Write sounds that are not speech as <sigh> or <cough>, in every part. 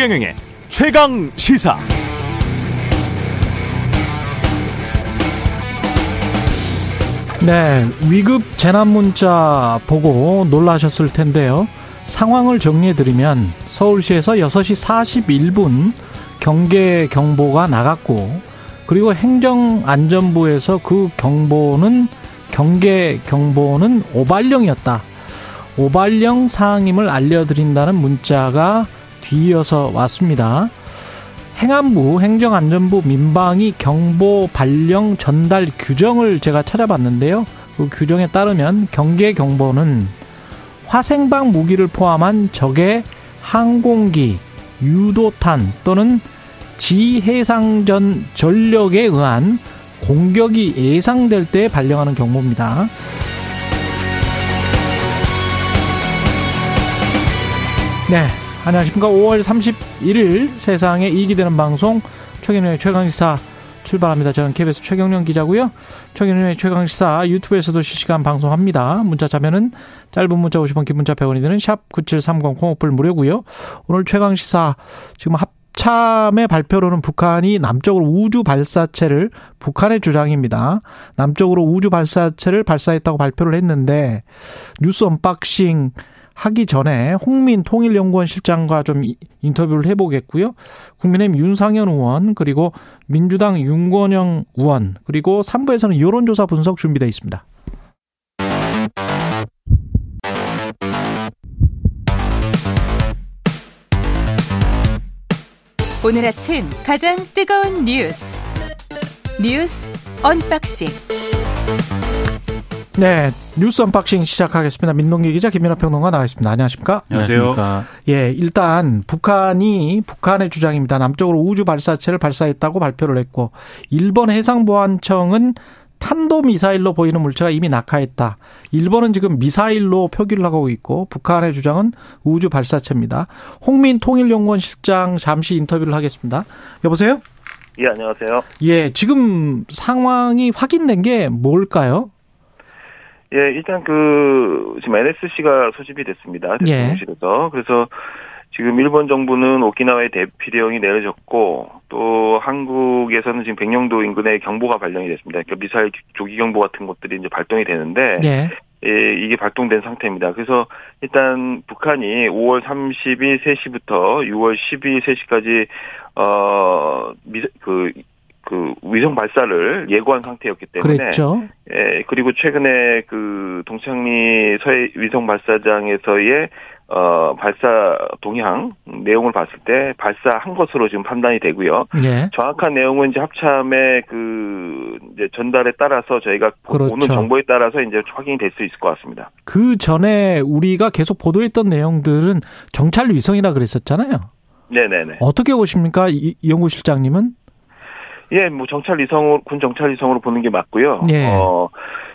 최경영의 최강 시사. 네, 위급 재난 문자 보고 놀라셨을 텐데요. 상황을 정리해 드리면 서울시에서 6시 41분 경계 경보가 나갔고 그리고 행정안전부에서 그 경보는 경계 경보는 오발령이었다. 오발령 사항임을 알려드린다는 문자가 뒤이어서 왔습니다. 행안부, 행정안전부, 민방위 경보 발령 전달 규정을 제가 찾아봤는데요. 그 규정에 따르면 경계 경보는 화생방 무기를 포함한 적의 항공기, 유도탄 또는 지해상전 전력에 의한 공격이 예상될 때 발령하는 경보입니다. 네. 안녕하십니까. 5월 31일 세상에 이익이 되는 방송 최경련의 최강시사 출발합니다. 저는 KBS 최경련 기자고요. 최경련의 최강시사 유튜브에서도 실시간 방송합니다. 문자 자면은 짧은 문자 50원, 긴 문자 100원이 되는 샵 9730 콩오플 무료고요. 오늘 최강시사 지금 합 참의 발표로는 북한이 남쪽으로 우주 발사체를 북한의 주장입니다. 남쪽으로 우주 발사체를 발사했다고 발표를 했는데 뉴스 언박싱 하기 전에 홍민 통일연구원 실장과 좀 인터뷰를 해보겠고요. 국민의힘 윤상현 의원 그리고 민주당 윤건영 의원 그리고 3부에서는 여론조사 분석 준비되어 있습니다. 오늘 아침 가장 뜨거운 뉴스 뉴스 언박싱 네, 뉴스 언박싱 시작하겠습니다. 민동기 기자 김민아 평론가 나와 있습니다. 안녕하십니까? 안녕하세요. 예, 일단 북한이 북한의 주장입니다. 남쪽으로 우주 발사체를 발사했다고 발표를 했고 일본 해상보안청은 탄도 미사일로 보이는 물체가 이미 낙하했다. 일본은 지금 미사일로 표기를 하고 있고 북한의 주장은 우주 발사체입니다. 홍민 통일연구원 실장 잠시 인터뷰를 하겠습니다. 여보세요? 예, 안녕하세요. 예, 지금 상황이 확인된 게 뭘까요? 예, 일단 그 지금 NSC가 소집이 됐습니다. 예. 대통령실에서 그래서 지금 일본 정부는 오키나와에 대피령이 내려졌고 또 한국에서는 지금 백령도 인근에 경보가 발령이 됐습니다. 그러니까 미사일 조기 경보 같은 것들이 이제 발동이 되는데 예. 예, 이게 발동된 상태입니다. 그래서 일단 북한이 5월 30일 3시부터 6월 12일 3시까지 어, 미, 그, 그 위성 발사를 예고한 상태였기 때문에 그랬죠. 예, 그리고 최근에 그 동창리 서해 위성 발사장에서의 어, 발사 동향 내용을 봤을 때 발사한 것으로 지금 판단이 되고요. 예. 정확한 내용은 이제 합참의 그 이제 전달에 따라서 저희가 그렇죠. 오는 정보에 따라서 이제 확인이 될 수 있을 것 같습니다. 그 전에 우리가 계속 보도했던 내용들은 정찰 위성이라 그랬었잖아요. 네네네. 어떻게 보십니까, 이, 이 연구실장님은? 예, 뭐 정찰 위성으로 군 정찰 위성으로 보는 게 맞고요. 예. 어,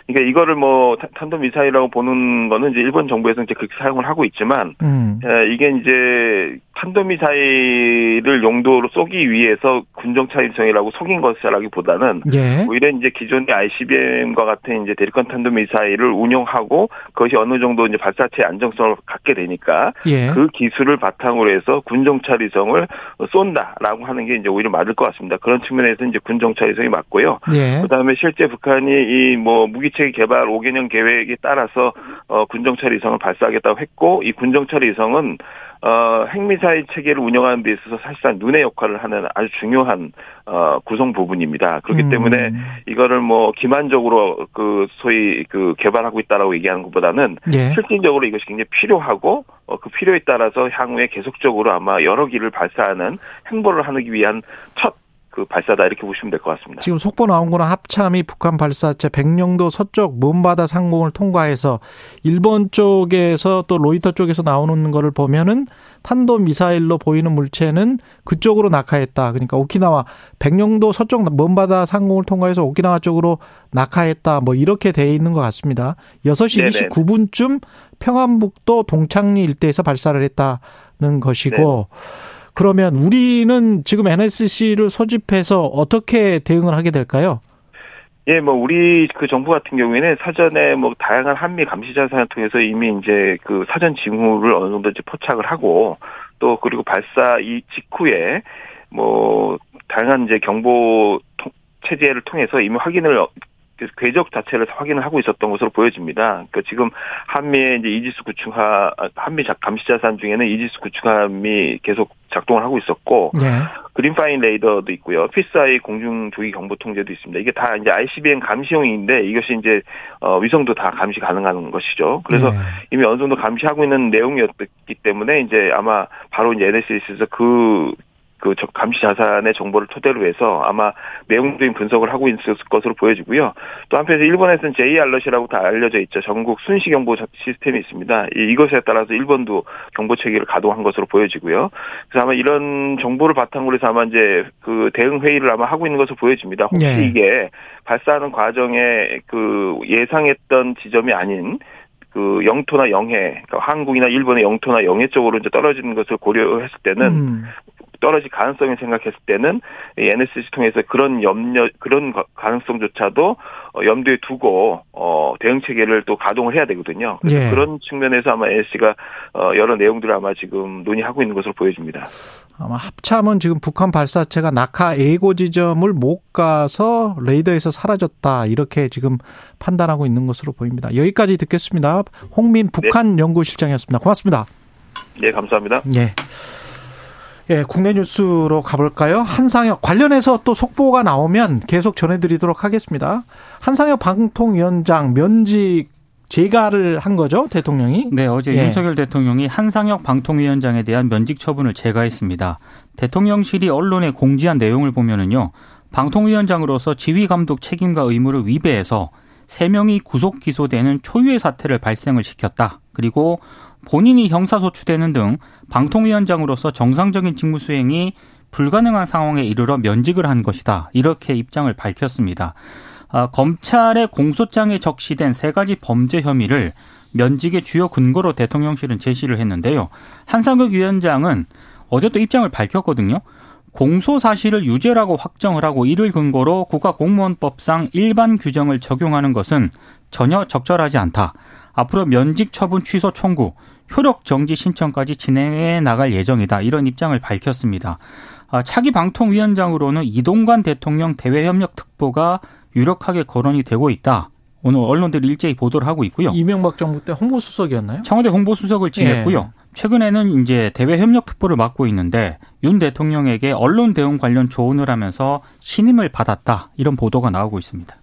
그러니까 이거를 뭐 탄- 탄도 미사일이라고 보는 거는 이제 일본 정부에서 이제 그렇게 사용을 하고 있지만 음. 에, 이게 이제 탄도 미사일을 용도로 쏘기 위해서 군 정찰 위성이라고 속인 것이라기보다는 예. 오히려 이제 기존의 ICBM과 같은 이제 대륙간 탄도 미사일을 운용하고 그것이 어느 정도 이제 발사체 안정성을 갖게 되니까 예. 그 기술을 바탕으로 해서 군정찰 위성을 쏜다라고 하는 게 이제 오히려 맞을 것 같습니다. 그런 측면에서 이제 군정찰 위성이 맞고요. 예. 그다음에 실제 북한이 이 뭐 무기체계 개발 5개년 계획에 따라서 어 군정찰 위성을 발사하겠다고 했고 이 군정찰 위성은 어 핵미사일 체계를 운영하는 데 있어서 사실상 눈의 역할을 하는 아주 중요한 어 구성 부분입니다. 그렇기 음. 때문에 이거를 뭐 기만적으로 그 소위 그 개발하고 있다라고 얘기하는 것보다는 예. 실질적으로 이것이 굉장히 필요하고 어, 그 필요에 따라서 향후에 계속적으로 아마 여러 기를 발사하는 행보를 하기 위한 첫 그 발사다 이렇게 보시면 될 것 같습니다. 지금 속보 나온 거는 합참이 북한 발사체 백령도 서쪽 먼바다 상공을 통과해서 일본 쪽에서 또 로이터 쪽에서 나오는 거를 보면은 탄도 미사일로 보이는 물체는 그쪽으로 낙하했다. 그러니까 오키나와 백령도 서쪽 먼바다 상공을 통과해서 오키나와 쪽으로 낙하했다. 뭐 이렇게 돼 있는 것 같습니다. 6시 네네. 29분쯤 평안북도 동창리 일대에서 발사를 했다는 것이고 그러면 우리는 지금 NSC를 소집해서 어떻게 대응을 하게 될까요? 예, 뭐 우리 그 정부 같은 경우에는 사전에 뭐 다양한 한미 감시 자산을 통해서 이미 이제 그 사전 징후를 어느 정도 이제 포착을 하고 또 그리고 발사 이 직후에 뭐 다양한 이제 경보 체제를 통해서 이미 확인을 그 궤적 자체를 확인을 하고 있었던 것으로 보여집니다. 그 지금 한미의 이제 이지스 구축함, 한미 감시자산 중에는 이지스 구축함이 계속 작동을 하고 있었고, 네. 그린파인 레이더도 있고요. 피스아이 공중 조기 경보 통제도 있습니다. 이게 다 이제 ICBM 감시용인데 이것이 이제 어, 위성도 다 감시 가능한 것이죠. 그래서 네. 이미 어느 정도 감시하고 있는 내용이었기 때문에 이제 아마 바로 이제 NSC에서 그 그 감시 자산의 정보를 토대로 해서 아마 내용적인 분석을 하고 있을 것으로 보여지고요. 또 한편에서 일본에서는 J 알럿이라고 다 알려져 있죠. 전국 순시 경보 시스템이 있습니다. 이것에 따라서 일본도 경보 체계를 가동한 것으로 보여지고요. 그래서 아마 이런 정보를 바탕으로 해서 아마 이제 그 대응 회의를 아마 하고 있는 것으로 보여집니다. 혹시 네. 이게 발사하는 과정에 그 예상했던 지점이 아닌 그 영토나 영해, 그러니까 한국이나 일본의 영토나 영해 쪽으로 이제 떨어지는 것을 고려했을 때는 음. 떨어질 가능성을 생각했을 때는 NSC 통해서 그런 염려 그런 가능성조차도 어, 염두에 두고 어 대응 체계를 또 가동을 해야 되거든요. 그래서 예. 그런 측면에서 아마 NSC가 어 여러 내용들을 아마 지금 논의하고 있는 것으로 보여집니다. 아마 합참은 지금 북한 발사체가 낙하 예고 지점을 못 가서 레이더에서 사라졌다 이렇게 지금 판단하고 있는 것으로 보입니다. 여기까지 듣겠습니다. 홍민 북한 네. 연구실장이었습니다. 고맙습니다. 네, 감사합니다. 네. 예, 국내 뉴스로 가볼까요? 한상혁 관련해서 또 속보가 나오면 계속 전해드리도록 하겠습니다. 한상혁 방통위원장 면직 재가를 한 거죠, 대통령이? 네, 어제 예. 윤석열 대통령이 한상혁 방통위원장에 대한 면직 처분을 재가했습니다. 대통령실이 언론에 공지한 내용을 보면은요, 방통위원장으로서 지휘 감독 책임과 의무를 위배해서 세 명이 구속 기소되는 초유의 사태를 발생을 시켰다. 그리고 본인이 형사소추되는 등 방통위원장으로서 정상적인 직무 수행이 불가능한 상황에 이르러 면직을 한 것이다. 이렇게 입장을 밝혔습니다. 아, 검찰의 공소장에 적시된 세 가지 범죄 혐의를 면직의 주요 근거로 대통령실은 제시를 했는데요. 한상혁 위원장은 어제 또 입장을 밝혔거든요. 공소 사실을 유죄라고 확정을 하고 이를 근거로 국가공무원법상 일반 규정을 적용하는 것은 전혀 적절하지 않다. 앞으로 면직 처분 취소 청구, 효력 정지 신청까지 진행해 나갈 예정이다. 이런 입장을 밝혔습니다. 아, 차기 방통위원장으로는 이동관 대통령 대외협력 특보가 유력하게 거론이 되고 있다. 오늘 언론들이 일제히 보도를 하고 있고요. 이명박 정부 때 홍보수석이었나요? 청와대 홍보수석을 지냈고요. 예. 최근에는 이제 대외 협력 특보를 맡고 있는데 윤 대통령에게 언론 대응 관련 조언을 하면서 신임을 받았다 이런 보도가 나오고 있습니다.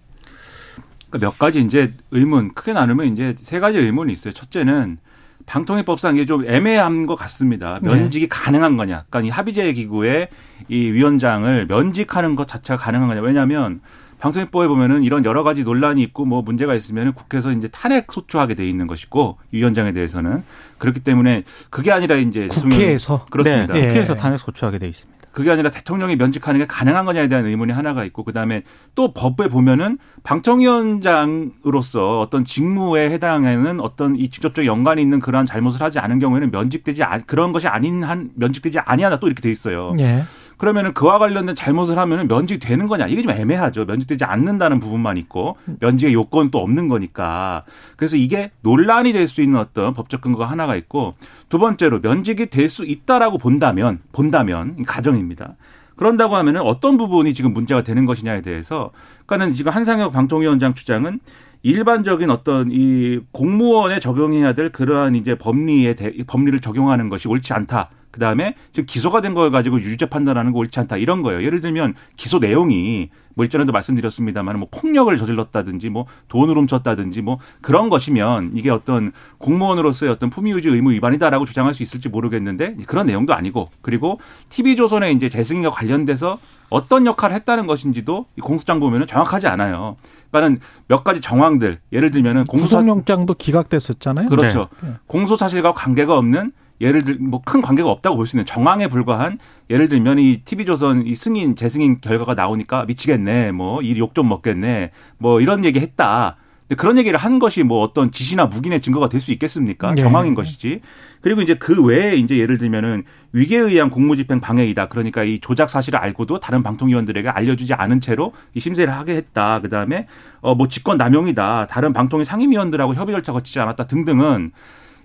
그러니까 몇 가지 이제 의문 크게 나누면 이제 세 가지 의문이 있어요. 첫째는 방통위법상 이게 좀 애매한 것 같습니다. 네. 면직이 네. 가능한 거냐. 그러니까 이 합의제 기구의 이 위원장을 면직하는 것 자체가 가능한 거냐. 왜냐하면 방송법에 보면은 이런 여러 가지 논란이 있고 뭐 문제가 있으면 국회에서 이제 탄핵 소추하게 돼 있는 것이고 위원장에 대해서는 그렇기 때문에 그게 아니라 이제 국회에서 그렇습니다. 네. 국회에서 탄핵 소추하게 돼 있습니다. 그게 아니라 대통령이 면직하는 게 가능한 거냐에 대한 의문이 하나가 있고 그다음에 또 법에 보면은 방통위원장으로서 어떤 직무에 해당하는 어떤 이 직접적 연관이 있는 그러한 잘못을 하지 않은 경우에는 면직되지 않 그런 것이 아닌 한 면직되지 아니하다 또 이렇게 돼 있어요. 예. 그러면은 그와 관련된 잘못을 하면은 면직이 되는 거냐 이게 좀 애매하죠. 면직되지 않는다는 부분만 있고 면직의 요건 또 없는 거니까 그래서 이게 논란이 될 수 있는 어떤 법적 근거가 하나가 있고 두 번째로 면직이 될 수 있다라고 본다면 본다면 가정입니다. 그런다고 하면은 어떤 부분이 지금 문제가 되는 것이냐에 대해서 그러니까는 지금 한상혁 방통위원장 주장은 일반적인 어떤 이 공무원에 적용해야 될 그러한 이제 법리에 대, 법리를 적용하는 것이 옳지 않다. 그 다음에 지금 기소가 된 걸 가지고 유죄 판단하는 거 옳지 않다 이런 거예요. 예를 들면 기소 내용이 뭐 일전에도 말씀드렸습니다만 뭐 폭력을 저질렀다든지 뭐 돈을 훔쳤다든지 뭐 그런 것이면 이게 어떤 공무원으로서의 어떤 품위유지 의무 위반이다라고 주장할 수 있을지 모르겠는데 그런 내용도 아니고 그리고 TV조선의 이제 재승인과 관련돼서 어떤 역할을 했다는 것인지도 공소장 보면은 정확하지 않아요. 그러니까는 몇 가지 정황들 예를 들면은 공소 구속영장도 기각됐었잖아요. 그렇죠. 네. 공소 사실과 관계가 없는 예를 들 뭐 큰 관계가 없다고 볼 수 있는 정황에 불과한 예를 들면 이 TV조선 이 승인 재승인 결과가 나오니까 미치겠네 뭐 이 욕 좀 먹겠네 뭐 이런 얘기 했다. 근데 그런 얘기를 한 것이 뭐 어떤 지시나 묵인의 증거가 될 수 있겠습니까? 네. 정황인 것이지. 그리고 이제 그 외에 이제 예를 들면은 위계에 의한 공무집행 방해이다. 그러니까 이 조작 사실을 알고도 다른 방통위원들에게 알려주지 않은 채로 이 심사를 하게 했다. 그 다음에 어 뭐 직권 남용이다. 다른 방통위 상임위원들하고 협의 절차 거치지 않았다 등등은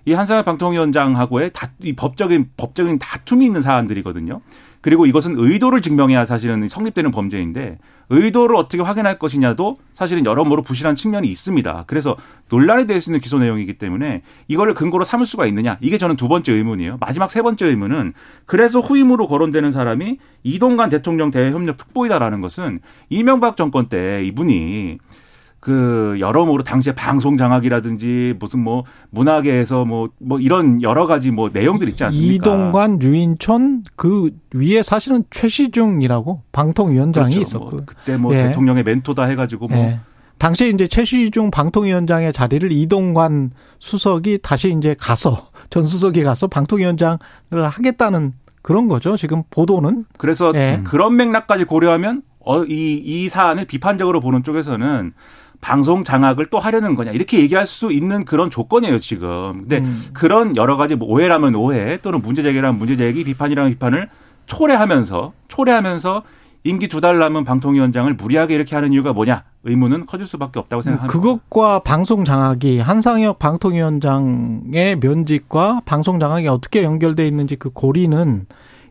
이 한상혁 방통위원장하고의 다, 이 법적인 법적인 다툼이 있는 사안들이거든요. 그리고 이것은 의도를 증명해야 사실은 성립되는 범죄인데 의도를 어떻게 확인할 것이냐도 사실은 여러모로 부실한 측면이 있습니다. 그래서 논란이 될 수 있는 기소 내용이기 때문에 이거를 근거로 삼을 수가 있느냐 이게 저는 두 번째 의문이에요. 마지막 세 번째 의문은 그래서 후임으로 거론되는 사람이 이동관 대통령 대외협력 특보이다라는 것은 이명박 정권 때 이분이 그 여러모로 당시에 방송 장악이라든지 무슨 뭐 문화계에서 뭐뭐 뭐 이런 여러 가지 뭐 내용들 있지 않습니까? 이동관, 유인촌 그 위에 사실은 최시중이라고 방통위원장이 그렇죠. 있었고 뭐 그때 뭐 예. 대통령의 멘토다 해가지고 뭐 예. 당시에 이제 최시중 방통위원장의 자리를 이동관 수석이 다시 이제 가서 전 수석이 가서 방통위원장을 하겠다는 그런 거죠. 지금 보도는 그래서 예. 그런 맥락까지 고려하면 어, 이, 이 사안을 비판적으로 보는 쪽에서는 방송 장악을 또 하려는 거냐 이렇게 얘기할 수 있는 그런 조건이에요 지금. 근데 음. 그런 여러 가지 뭐 오해라면 오해 또는 문제 제기라면 문제 제기 비판이라면 비판을 초래하면서 초래하면서 임기 두 달 남은 방통위원장을 무리하게 이렇게 하는 이유가 뭐냐 의문은 커질 수밖에 없다고 생각합니다. 그것과 방송 장악이 한상혁 방통위원장의 면직과 방송 장악이 어떻게 연결돼 있는지 그 고리는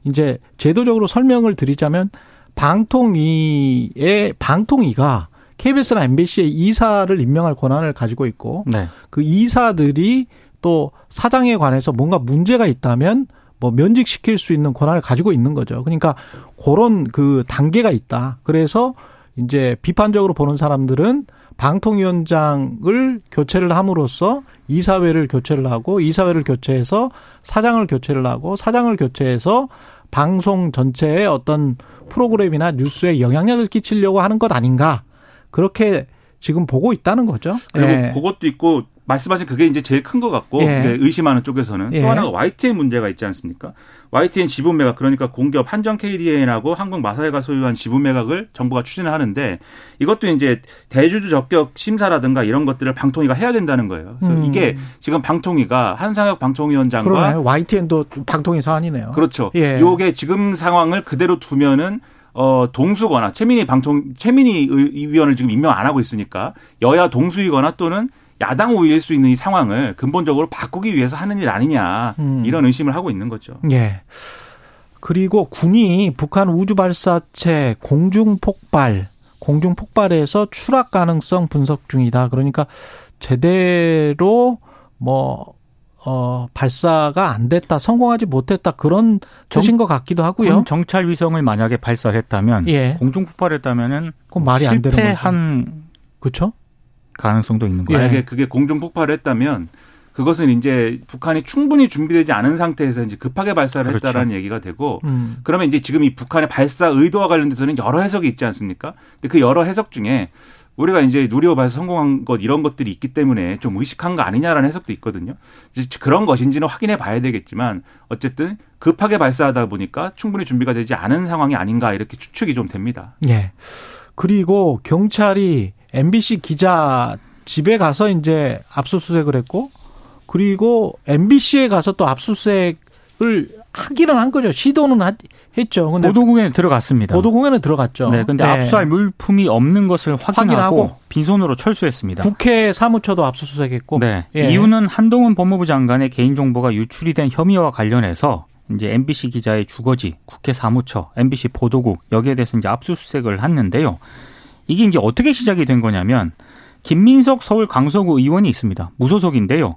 이제 제도적으로 설명을 드리자면 방통위의 방통위가 KBS나 MBC의 이사를 임명할 권한을 가지고 있고 네. 그 이사들이 또 사장에 관해서 뭔가 문제가 있다면 뭐 면직시킬 수 있는 권한을 가지고 있는 거죠. 그러니까 그런 그 단계가 있다. 그래서 이제 비판적으로 보는 사람들은 방통위원장을 교체를 함으로써 이사회를 교체를 하고 이사회를 교체해서 사장을 교체를 하고 사장을 교체해서 방송 전체의 어떤 프로그램이나 뉴스에 영향력을 끼치려고 하는 것 아닌가. 그렇게 지금 보고 있다는 거죠. 그리고 예. 그것도 있고 말씀하신 그게 이제 제일 큰 것 같고 예. 의심하는 쪽에서는 예. 또 하나가 YTN 문제가 있지 않습니까? YTN 지분 매각 그러니까 공기업 한정 KDN하고 한국 마사회가 소유한 지분 매각을 정부가 추진을 하는데 이것도 이제 대주주 적격 심사라든가 이런 것들을 방통위가 해야 된다는 거예요. 그래서 음. 이게 지금 방통위가 한상혁 방통위원장과 그러네요. YTN도 방통위 사안이네요. 그렇죠. 예. 요게 지금 상황을 그대로 두면은 어, 동수거나 최민희 방통 최민희 위원을 지금 임명 안 하고 있으니까 여야 동수이거나 또는 야당 우위일 수 있는 이 상황을 근본적으로 바꾸기 위해서 하는 일 아니냐 음. 이런 의심을 하고 있는 거죠. 예. 그리고 군이 북한 우주 발사체 공중 폭발 공중 폭발에서 추락 가능성 분석 중이다. 그러니까 제대로 뭐 어, 발사가 안 됐다, 성공하지 못했다 그런 뜻인 것 같기도 하고요. 정찰 위성을 만약에 발사했다면, 예. 공중 폭발했다면은 그건 말이 안 되는 거죠. 실패한 그렇죠? 가능성도 있는 거예요. 만약에 그게 공중 폭발했다면 그것은 이제 북한이 충분히 준비되지 않은 상태에서 이제 급하게 발사를 그렇죠. 했다라는 얘기가 되고 음. 그러면 이제 지금 이 북한의 발사 의도와 관련돼서는 여러 해석이 있지 않습니까? 근데 그 여러 해석 중에 우리가 이제 발사 성공한 것 이런 것들이 있기 때문에 좀 의식한 거 아니냐라는 해석도 있거든요. 그런 것인지는 확인해 봐야 되겠지만 어쨌든 급하게 발사하다 보니까 충분히 준비가 되지 않은 상황이 아닌가 이렇게 추측이 좀 됩니다. 네. 그리고 경찰이 MBC 기자 집에 가서 이제 압수수색을 했고 그리고 MBC에 가서 또 압수수색을 하기는 한 거죠. 시도는 했죠. 근데 보도국에 들어갔습니다. 보도국에는 들어갔죠. 네, 근데 네. 압수할 물품이 없는 것을 확인하고, 확인하고, 빈손으로 철수했습니다. 국회 사무처도 압수수색했고. 네. 예. 이유는 한동훈 법무부 장관의 개인정보가 유출이 된 혐의와 관련해서 이제 MBC 기자의 주거지, 국회 사무처, MBC 보도국 여기에 대해서 이제 압수수색을 했는데요. 이게 이제 어떻게 시작이 된 거냐면 김민석 서울 강서구 의원이 있습니다. 무소속인데요.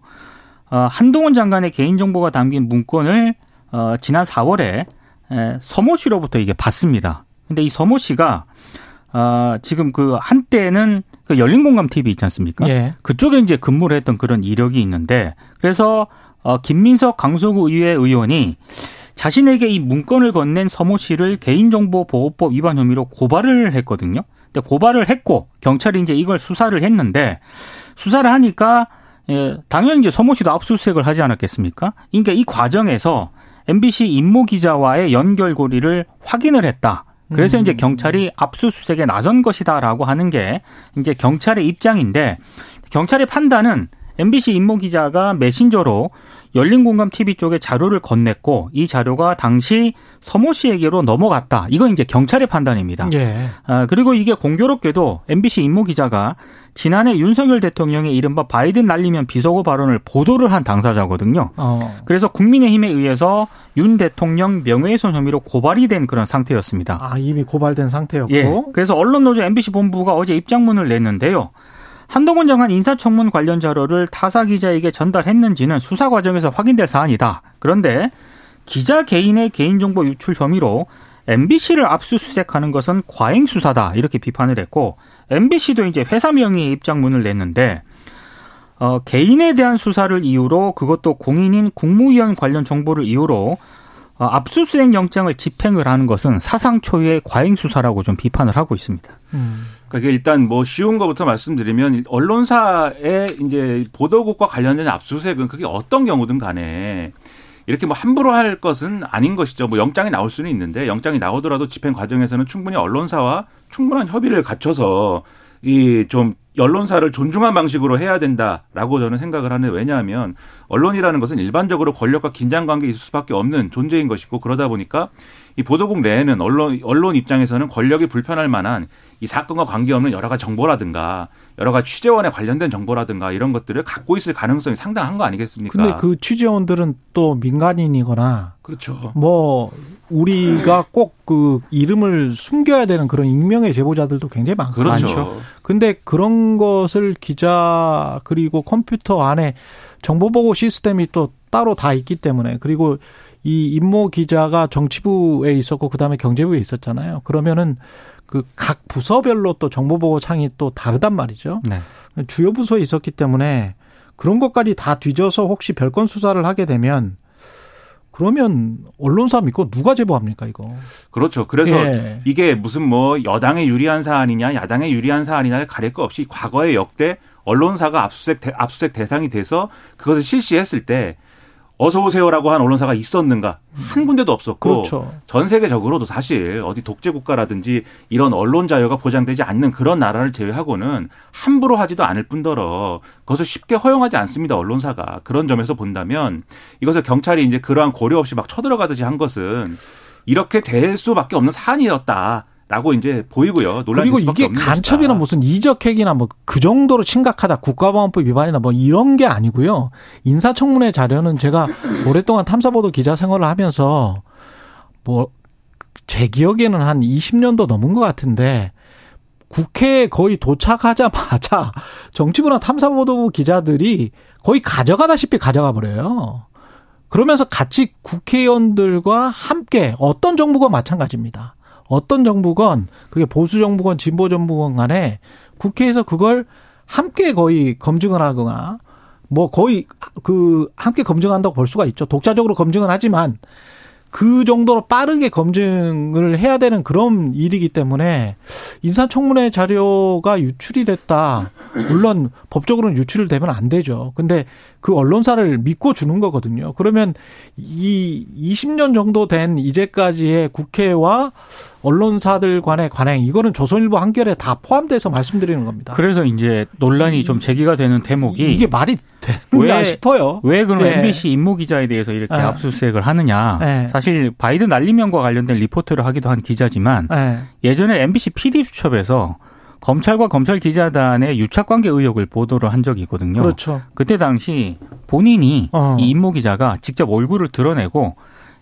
어, 한동훈 장관의 개인정보가 담긴 문건을 어, 지난 4월에 에, 서모 씨로부터 이게 받습니다. 근데 이 서모 씨가 어, 지금 그 한때는 그 열린공감 TV 있지 않습니까? 예. 그쪽에 이제 근무를 했던 그런 이력이 있는데 그래서 어, 김민석 강서구 의회 의원이 자신에게 이 문건을 건넨 서모 씨를 개인정보보호법 위반 혐의로 고발을 했거든요. 근데 고발을 했고 경찰이 이제 이걸 수사를 했는데 수사를 하니까 예, 당연히 이제 서모 씨도 압수수색을 하지 않았겠습니까? 그러니까 이 과정에서 MBC 임모 기자와의 연결고리를 확인을 했다. 그래서 음. 이제 경찰이 압수수색에 나선 것이다라고 하는 게 이제 경찰의 입장인데 경찰의 판단은 MBC 임모 기자가 메신저로 열린 공감 TV 쪽에 자료를 건넸고 이 자료가 당시 서모 씨에게로 넘어갔다. 이건 이제 경찰의 판단입니다. 예. 아, 그리고 이게 공교롭게도 MBC 임모 기자가 지난해 윤석열 대통령의 이른바 바이든 날리면 비속어 발언을 보도를 한 당사자거든요. 어. 그래서 국민의힘에 의해서 윤 대통령 명예훼손 혐의로 고발이 된 그런 상태였습니다. 아, 이미 고발된 상태였고. 예. 그래서 언론노조 MBC 본부가 어제 입장문을 냈는데요. 한동훈 장관 인사청문 관련 자료를 타사 기자에게 전달했는지는 수사 과정에서 확인될 사안이다. 그런데 기자 개인의 개인정보 유출 혐의로 MBC를 압수수색하는 것은 과잉 수사다 이렇게 비판을 했고 MBC도 이제 회사 명의의 입장문을 냈는데 어, 개인에 대한 수사를 이유로 그것도 공인인 국무위원 관련 정보를 이유로 어, 압수수색 영장을 집행을 하는 것은 사상 초유의 과잉 수사라고 좀 비판을 하고 있습니다. 음. 그러니까 일단 뭐 쉬운 것부터 말씀드리면 언론사의 이제 보도국과 관련된 압수수색은 그게 어떤 경우든 간에 이렇게 뭐 함부로 할 것은 아닌 것이죠. 뭐 영장이 나올 수는 있는데 영장이 나오더라도 집행 과정에서는 충분히 언론사와 충분한 협의를 갖춰서 이 좀 언론사를 존중한 방식으로 해야 된다라고 저는 생각을 하는 왜냐하면 언론이라는 것은 일반적으로 권력과 긴장 관계에 있을 수밖에 없는 존재인 것이고 그러다 보니까 이 보도국 내에는 언론 언론 입장에서는 권력이 불편할 만한 이 사건과 관계없는 여러 가지 정보라든가 여러 가지 취재원에 관련된 정보라든가 이런 것들을 갖고 있을 가능성이 상당한 거 아니겠습니까? 근데 그 취재원들은 또 민간인이거나 그렇죠. 뭐 우리가 꼭 그 이름을 숨겨야 되는 그런 익명의 제보자들도 굉장히 많, 그렇죠. 많죠. 근데 그런 것을 기자 그리고 컴퓨터 안에 정보 보고 시스템이 또 따로 다 있기 때문에 그리고 이 임모 기자가 정치부에 있었고 그다음에 경제부에 있었잖아요. 그러면은 그 각 부서별로 또 정보보호 창이 또 다르단 말이죠. 네. 주요 부서에 있었기 때문에 그런 것까지 다 뒤져서 혹시 별건 수사를 하게 되면 그러면 언론사 믿고 누가 제보합니까 이거? 그렇죠. 그래서 예. 이게 무슨 뭐 여당에 유리한 사안이냐 야당에 유리한 사안이냐를 가릴 거 없이 과거에 역대 언론사가 압수색 압수색 대상이 돼서 그것을 실시했을 때 어서 오세요라고 한 언론사가 있었는가 한 군데도 없었고 그렇죠. 전 세계적으로도 사실 어디 독재 국가라든지 이런 언론 자유가 보장되지 않는 그런 나라를 제외하고는 함부로 하지도 않을 뿐더러 그것을 쉽게 허용하지 않습니다 언론사가 그런 점에서 본다면 이것을 경찰이 이제 그러한 고려 없이 막 쳐들어가듯이 한 것은 이렇게 될 수밖에 없는 사안이었다. 라고 이제 보이고요. 그리고 이게 간첩이나 무슨 이적핵이나 뭐 그 정도로 심각하다. 국가보안법 위반이나 뭐 이런 게 아니고요. 인사청문회 자료는 제가 오랫동안 탐사보도 기자 생활을 하면서 뭐 제 기억에는 한 20년도 넘은 것 같은데 국회에 거의 도착하자마자 <laughs> 정치부나 탐사보도부 기자들이 거의 가져가다시피 가져가 버려요. 그러면서 같이 국회의원들과 함께 어떤 정부가 마찬가지입니다. 어떤 정부건 그게 보수 정부건 진보 정부건 간에 국회에서 그걸 함께 거의 검증을 하거나 뭐 거의 그 함께 검증한다고 볼 수가 있죠. 독자적으로 검증은 하지만 그 정도로 빠르게 검증을 해야 되는 그런 일이기 때문에 인사청문회 자료가 유출이 됐다. 물론 법적으로는 유출되면 안 되죠. 근데 그 언론사를 믿고 주는 거거든요. 그러면 이 20년 정도 된 이제까지의 국회와 언론사들 간의 관행 이거는 조선일보 한결에 다 포함돼서 말씀드리는 겁니다. 그래서 이제 논란이 좀 제기가 되는 대목이 이게 말이 되는가 싶어요. 왜 그럼 네. MBC 임모 기자에 대해서 이렇게 네. 압수수색을 하느냐? 네. 사실 바이든 날리면과 관련된 리포트를 하기도 한 기자지만 네. 예전에 MBC PD 수첩에서 검찰과 검찰 기자단의 유착 관계 의혹을 보도를 한 적이 있거든요. 그렇죠. 그때 당시 본인이 어. 이 임모 기자가 직접 얼굴을 드러내고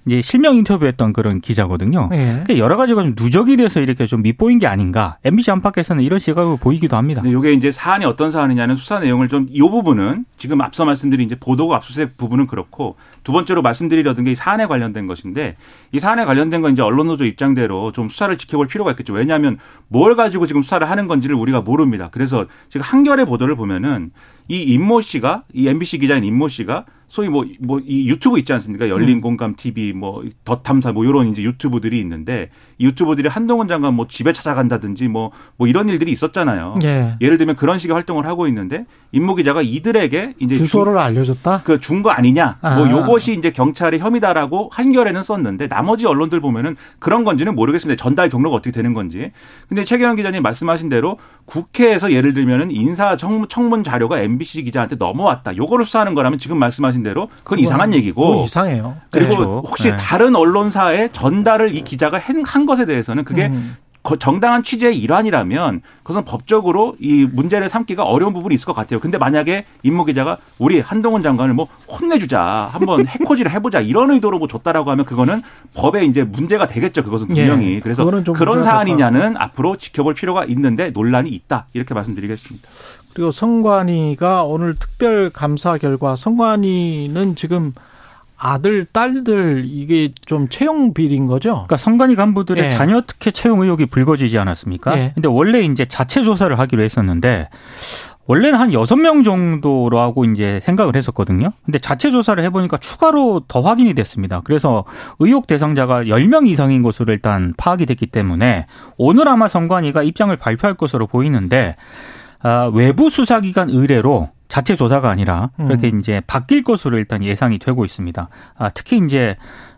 이제 실명 인터뷰했던 그런 기자거든요. 예. 그러니까 여러 가지가 좀 누적이 돼서 이렇게 좀 밑보인 게 아닌가. MBC 안팎에서는 이런 시각을 보이기도 합니다. 네, 이게 이제 사안이 어떤 사안이냐는 수사 내용을 좀 이 부분은 지금 앞서 말씀드린 이제 보도가 압수수색 부분은 그렇고 두 번째로 말씀드리려던 게 이 사안에 관련된 것인데 이 사안에 관련된 건 이제 언론노조 입장대로 좀 수사를 지켜볼 필요가 있겠죠. 왜냐하면 뭘 가지고 지금 수사를 하는 건지를 우리가 모릅니다. 그래서 지금 한겨레 보도를 보면은 이 임모 씨가 이 MBC 기자인 임모 씨가 소위 뭐, 뭐, 이 유튜브 있지 않습니까? 열린 음. 공감 TV, 뭐, 덧탐사, 뭐, 요런 이제 유튜브들이 있는데, 이 유튜브들이 한동훈 장관 뭐 집에 찾아간다든지 뭐, 뭐 이런 일들이 있었잖아요. 예. 예를 들면 그런 식의 활동을 하고 있는데, 임모 기자가 이들에게 이제 주소를 주, 알려줬다. 그 준 거 아니냐. 아. 뭐 요것이 이제 경찰의 혐의다라고 한결에는 썼는데 나머지 언론들 보면은 그런 건지는 모르겠습니다. 전달 경로가 어떻게 되는 건지. 근데 최경영 기자님 말씀하신 대로 국회에서 예를 들면은 인사 청문 자료가 MBC 기자한테 넘어왔다. 요거를 수사하는 거라면 지금 말씀하신 대로 그건 이상한 얘기고. 이상해요. 그리고 그렇죠. 혹시 네. 다른 언론사에 전달을 이 기자가 한 것에 대해서는 그게 음. 정당한 취재의 일환이라면 그것은 법적으로 이 문제를 삼기가 어려운 부분이 있을 것 같아요. 근데 만약에 임모 기자가 우리 한동훈 장관을 뭐 혼내주자, 한번 <laughs> 해코지를 해보자 이런 의도로 뭐 줬다라고 하면 그거는 법에 이제 문제가 되겠죠. 그것은 분명히. 예, 그래서 그런 사안이냐는 앞으로 지켜볼 필요가 있는데 논란이 있다 이렇게 말씀드리겠습니다. 그리고 성관이가 오늘 특별 감사 결과 성관이는 지금 아들, 딸들 이게 좀 채용 비리인 거죠? 그러니까 선관위 간부들의 예. 자녀 특혜 채용 의혹이 불거지지 않았습니까? 예. 근데 원래 이제 자체 조사를 하기로 했었는데 원래는 한 여섯 명 정도라고 이제 생각을 했었거든요. 근데 자체 조사를 해보니까 추가로 더 확인이 됐습니다. 그래서 의혹 대상자가 열 명 이상인 것으로 일단 파악이 됐기 때문에 오늘 아마 선관위가 입장을 발표할 것으로 보이는데 아, 외부 수사기관 의뢰로 자체 조사가 아니라 그렇게 음. 이제 바뀔 것으로 일단 예상이 되고 있습니다. 아, 특히 이제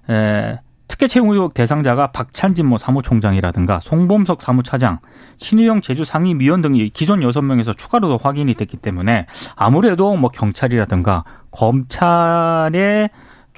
에, 특혜 채용 의혹 대상자가 박찬진 뭐 사무총장이라든가 송범석 사무차장, 신유영 제주 상임위원 등이 기존 여섯 명에서 추가로 도 확인이 됐기 때문에 아무래도 뭐 경찰이라든가 검찰의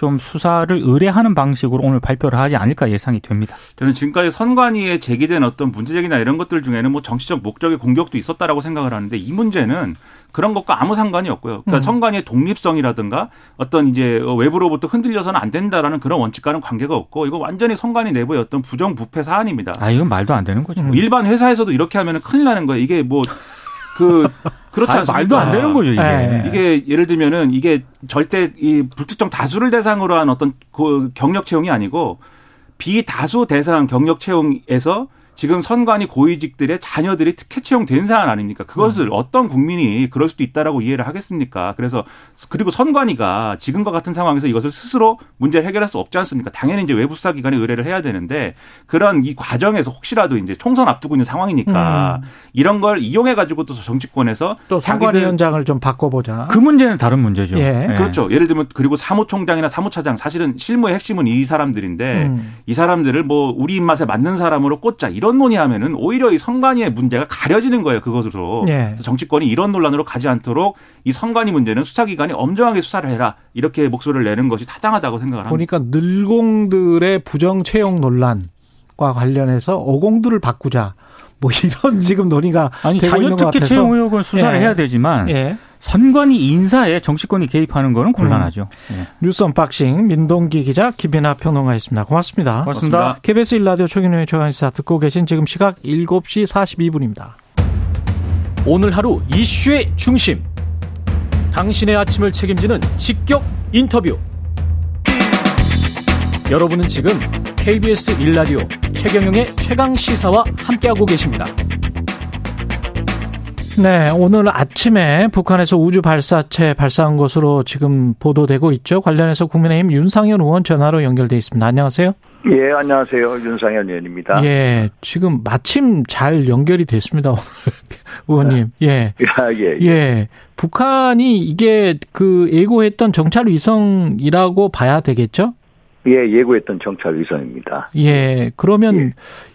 좀 수사를 의뢰하는 방식으로 오늘 발표를 하지 않을까 예상이 됩니다. 저는 지금까지 선관위에 제기된 어떤 문제적이나 이런 것들 중에는 뭐 정치적 목적의 공격도 있었다라고 생각을 하는데 이 문제는 그런 것과 아무 상관이 없고요. 그러니까 음. 선관위의 독립성이라든가 어떤 이제 외부로부터 흔들려서는 안 된다라는 그런 원칙과는 관계가 없고 이거 완전히 선관위 내부의 어떤 부정부패 사안입니다. 아 이건 말도 안 되는 거죠. 음. 일반 회사에서도 이렇게 하면 큰일 나는 거예요. 이게 뭐 그 그렇지 않습니까? 말도 안 되는 거죠, 이게. 네. 이게 예를 들면은 이게 절대 이 불특정 다수를 대상으로 한 어떤 그 경력 채용이 아니고 비다수 대상 경력 채용에서 지금 선관위 고위직들의 자녀들이 특혜 채용된 사안 아닙니까? 그것을 음. 어떤 국민이 그럴 수도 있다라고 이해를 하겠습니까? 그래서 그리고 선관위가 지금과 같은 상황에서 이것을 스스로 문제를 해결할 수 없지 않습니까? 당연히 이제 외부 수사 기관에 의뢰를 해야 되는데 그런 이 과정에서 혹시라도 이제 총선 앞두고 있는 상황이니까 음. 이런 걸 이용해 가지고 또 정치권에서 또 선관위원장을 좀 바꿔보자. 그 문제는 다른 문제죠. 예. 예. 그렇죠. 예를 들면 그리고 사무총장이나 사무차장 사실은 실무의 핵심은 이 사람들인데 음. 이 사람들을 뭐 우리 입맛에 맞는 사람으로 꽂자. 이런 논의하면은 오히려 이 선관위의 문제가 가려지는 거예요. 그것으로. 예. 정치권이 이런 논란으로 가지 않도록 이 선관위 문제는 수사기관이 엄정하게 수사를 해라. 이렇게 목소리를 내는 것이 타당하다고 생각을 합니다. 보니까 늘공들의 부정 채용 논란과 관련해서 어공들을 바꾸자. 뭐 <laughs> 이런 지금 논의가 아니 자녀 특혜 채용 의혹은 수사를 예. 해야 되지만 예. 선관위 인사에 정치권이 개입하는 거는 곤란하죠. 음. 네. 뉴스 언박싱 민동기 기자 김민아 평론가였습니다. 고맙습니다. 고맙습니다. 고맙습니다. KBS 일라디오 최경영의 최강시사 듣고 계신 지금 시각 7시 42분입니다. 오늘 하루 이슈의 중심. 당신의 아침을 책임지는 직격 인터뷰. 여러분은 지금 KBS 일라디오 최경영의 최강 시사와 함께하고 계십니다. 네, 오늘 아침에 북한에서 우주 발사체 발사한 것으로 지금 보도되고 있죠. 관련해서 국민의힘 윤상현 의원 전화로 연결돼 있습니다. 안녕하세요. 예, 안녕하세요. 윤상현 의원입니다. 예, 지금 마침 잘 연결이 됐습니다. 오늘 <laughs> 의원님. 예. 아, 예, 예. 예. 북한이 이게 그 예고했던 정찰 위성이라고 봐야 되겠죠? 예, 예고했던 정찰 위성입니다. 예, 그러면 예.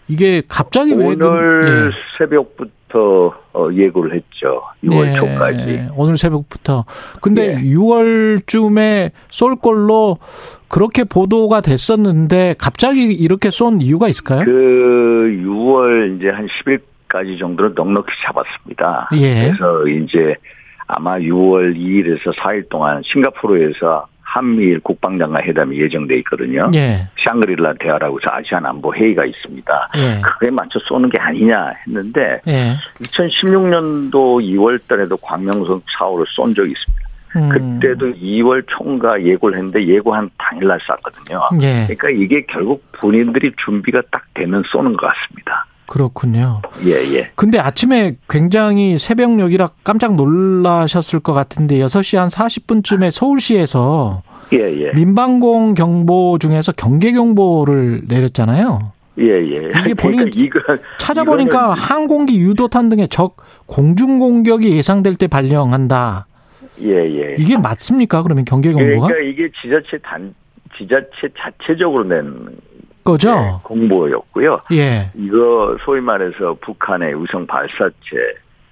이게 갑자기 오늘 왜 오늘 예. 새벽부터 어, 예고를 했죠. 6월 네. 초까지. 오늘 새벽부터. 근데 네. 6월쯤에 쏠 걸로 그렇게 보도가 됐었는데 갑자기 이렇게 쏜 이유가 있을까요? 그 6월 이제 한 10일까지 정도는 넉넉히 잡았습니다. 예. 그래서 이제 아마 6월 2일에서 4일 동안 싱가포르에서 한미일 국방장관 회담이 예정돼 있거든요. 예. 샹그릴라 대화라고 해서 아시안 안보 회의가 있습니다. 예. 그에 맞춰 쏘는 게 아니냐 했는데 예. 2016년도 2월 달에도 광명성 사호를 쏜 적이 있습니다. 음. 그때도 2월 총과 예고를 했는데 예고한 당일날 쐈거든요. 예. 그러니까 이게 결국 본인들이 준비가 딱 되면 쏘는 것 같습니다. 그렇군요. 예, 예. 근데 아침에 굉장히 새벽녘이라 깜짝 놀라셨을 것 같은데 6시 한 40분쯤에 서울시에서 예, 예. 민방공 경보 중에서 경계 경보를 내렸잖아요. 예, 예. 이게 보니 그러니까 이거 찾아보니까 항공기 유도탄 등의 적 공중 공격이 예상될 때 발령한다. 예, 예. 이게 맞습니까? 그러면 경계 경보가? 그러니까 이게 지자체 단 지자체 자체적으로 낸 거죠. 네, 공보였고요. 예. 이거 소위 말해서 북한의 위성 발사체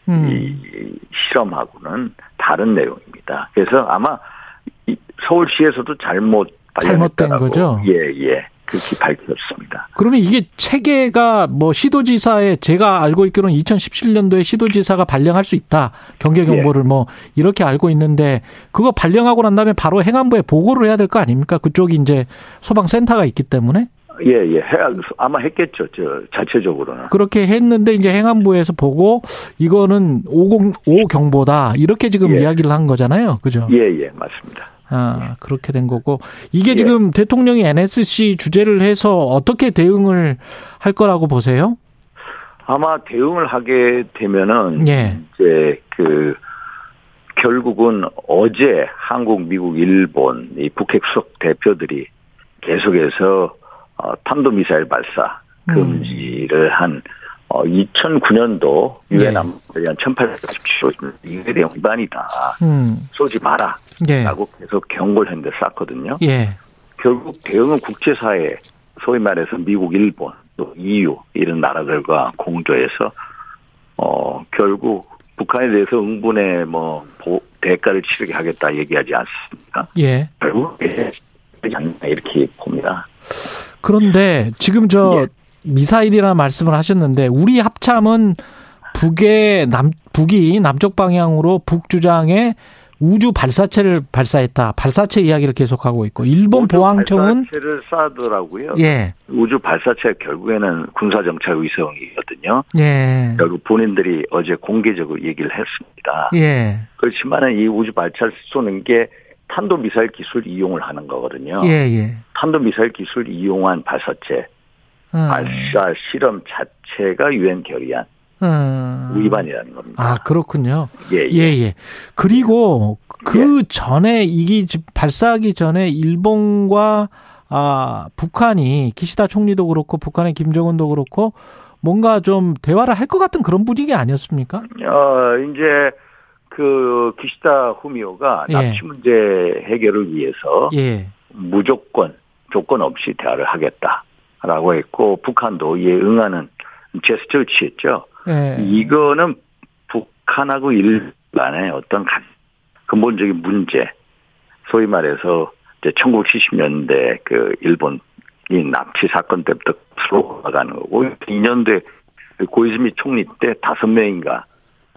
음. 이 실험하고는 다른 내용입니다. 그래서 아마 서울시에서도 잘못 잘못된 거죠. 예, 예. 그렇게 밝혔습니다. 그러면 이게 체계가 뭐 시도지사에 제가 알고 있기로는 2017년도에 시도지사가 발령할 수 있다. 경계 경보를 예. 뭐 이렇게 알고 있는데 그거 발령하고 난 다음에 바로 행안부에 보고를 해야 될 거 아닙니까? 그쪽이 이제 소방센터가 있기 때문에. 예, 예. 아마 했겠죠. 저 자체적으로는. 그렇게 했는데 이제 행안부에서 보고 이거는 50, 5 경보다 이렇게 지금 예. 이야기를 한 거잖아요. 그죠? 예, 예. 맞습니다. 아, 그렇게 된 거고. 이게 예. 지금 대통령이 NSC 주재를 해서 어떻게 대응을 할 거라고 보세요? 아마 대응을 하게 되면은 예. 이제 그 결국은 어제 한국, 미국, 일본 이 북핵 수석 대표들이 계속해서 어, 탄도미사일 발사 금지를 음. 한 어, 2009년도 유엔 예. 안보리안 1817호 이게 대한 위반이다. 음. 쏘지 마라. 예. 라고 계속 경고를 했는데 쌌거든요. 예. 결국 대응은 국제사회 소위 말해서 미국, 일본, 또 EU 이런 나라들과 공조해서 어 결국 북한에 대해서 응분의 뭐 대가를 치르게 하겠다 얘기하지 않습니까? 예. 결국 이렇게 봅니다. 그런데 지금 저 예. 미사일이라 말씀을 하셨는데 우리 합참은 북의 남 북이 남쪽 방향으로 북 주장에 우주 발사체를 발사했다. 발사체 이야기를 계속하고 있고 일본 보안청은 발사체를 쏴더라고요. 예. 우주 발사체 결국에는 군사 정찰 위성이거든요. 예. 결국 본인들이 어제 공개적으로 얘기를 했습니다. 예. 그렇지만은 이 우주 발사를 쏘는 게 탄도 미사일 기술 이용을 하는 거거든요. 예, 예. 탄도 미사일 기술 이용한 발사체 음. 발사 실험 자체가 유엔 결의안 음. 위반이라는 겁니다. 아 그렇군요. 예예. 예. 예, 그리고 그 예. 전에 이게 발사하기 전에 일본과 아 북한이 기시다 총리도 그렇고 북한의 김정은도 그렇고 뭔가 좀 대화를 할 것 같은 그런 분위기 아니었습니까? 어 이제 그 기시다 후미오가 예. 납치 문제 해결을 위해서 예. 무조건 조건 없이 대화를 하겠다라고 했고 북한도 이에 응하는 제스처를 취했죠. 예. 이거는 북한하고 일간의 어떤 근본적인 문제, 소위 말해서 이제 1970년대 그 일본 이 납치 사건 때부터 풀어가는 거고 2년도에 고이즈미 총리 때 다섯 명인가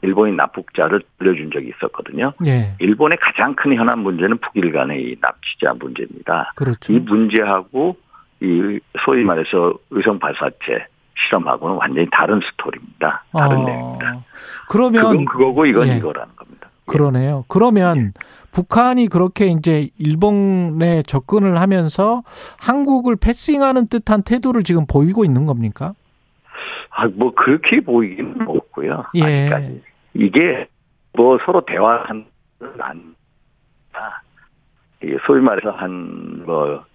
일본이 납북자를 들려준 적이 있었거든요. 예. 일본의 가장 큰 현안 문제는 북일 간의 이 납치자 문제입니다. 그렇죠. 이 문제하고 이 소위 말해서 의성 발사체 실험하고는 완전히 다른 스토리입니다. 다른 어. 내용입니다. 그러면 그건 그거고 이건 예. 이거라는 겁니다. 예. 그러네요. 그러면 예. 북한이 그렇게 이제 일본에 접근을 하면서 한국을 패싱하는 듯한 태도를 지금 보이고 있는 겁니까? 아, 뭐 그렇게 보이기는 없고요. 예. 아직까지. 이게 뭐 서로 대화한 안 소위 말해서 한 뭐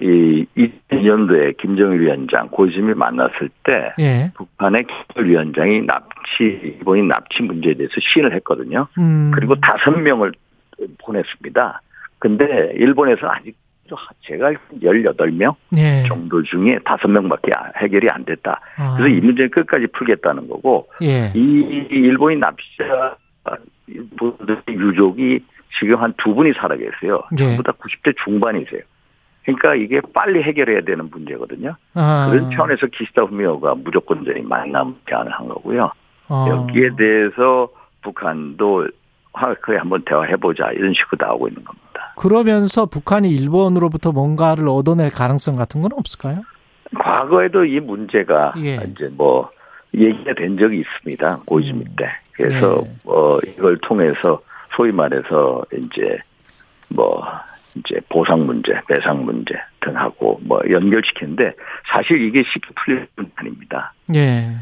이 2000년도에 김정일 위원장 고심이 만났을 때 예. 북한의 기술위원장이 납치 일본인 납치 문제에 대해서 시인을 했거든요. 음. 그리고 다섯 명을 보냈습니다. 근데 일본에서 아직 제가 18명 예. 정도 중에 5명밖에 해결이 안 됐다. 아. 그래서 이 문제는 끝까지 풀겠다는 거고 예. 이 일본인 납치자 분들의 유족이 지금 한 두 분이 살아 계세요. 예. 전부 다 90대 중반이세요. 그러니까 이게 빨리 해결해야 되는 문제거든요. 아. 그런 차원에서 기시다 후미오가 무조건적인 만남 제안을 한 거고요. 아. 여기에 대해서 북한도 그래 한번 대화해보자 이런 식으로 나오고 있는 겁니다. 그러면서 북한이 일본으로부터 뭔가를 얻어낼 가능성 같은 건 없을까요? 과거에도 이 문제가 예. 이제 뭐 얘기가 된 적이 있습니다. 고이즈미 음. 때. 그래서 예. 뭐 이걸 통해서 소위 말해서 이제 뭐 이제 보상 문제, 배상 문제 등하고 뭐 연결시키는데 사실 이게 쉽게 풀릴 분 아닙니다. 예.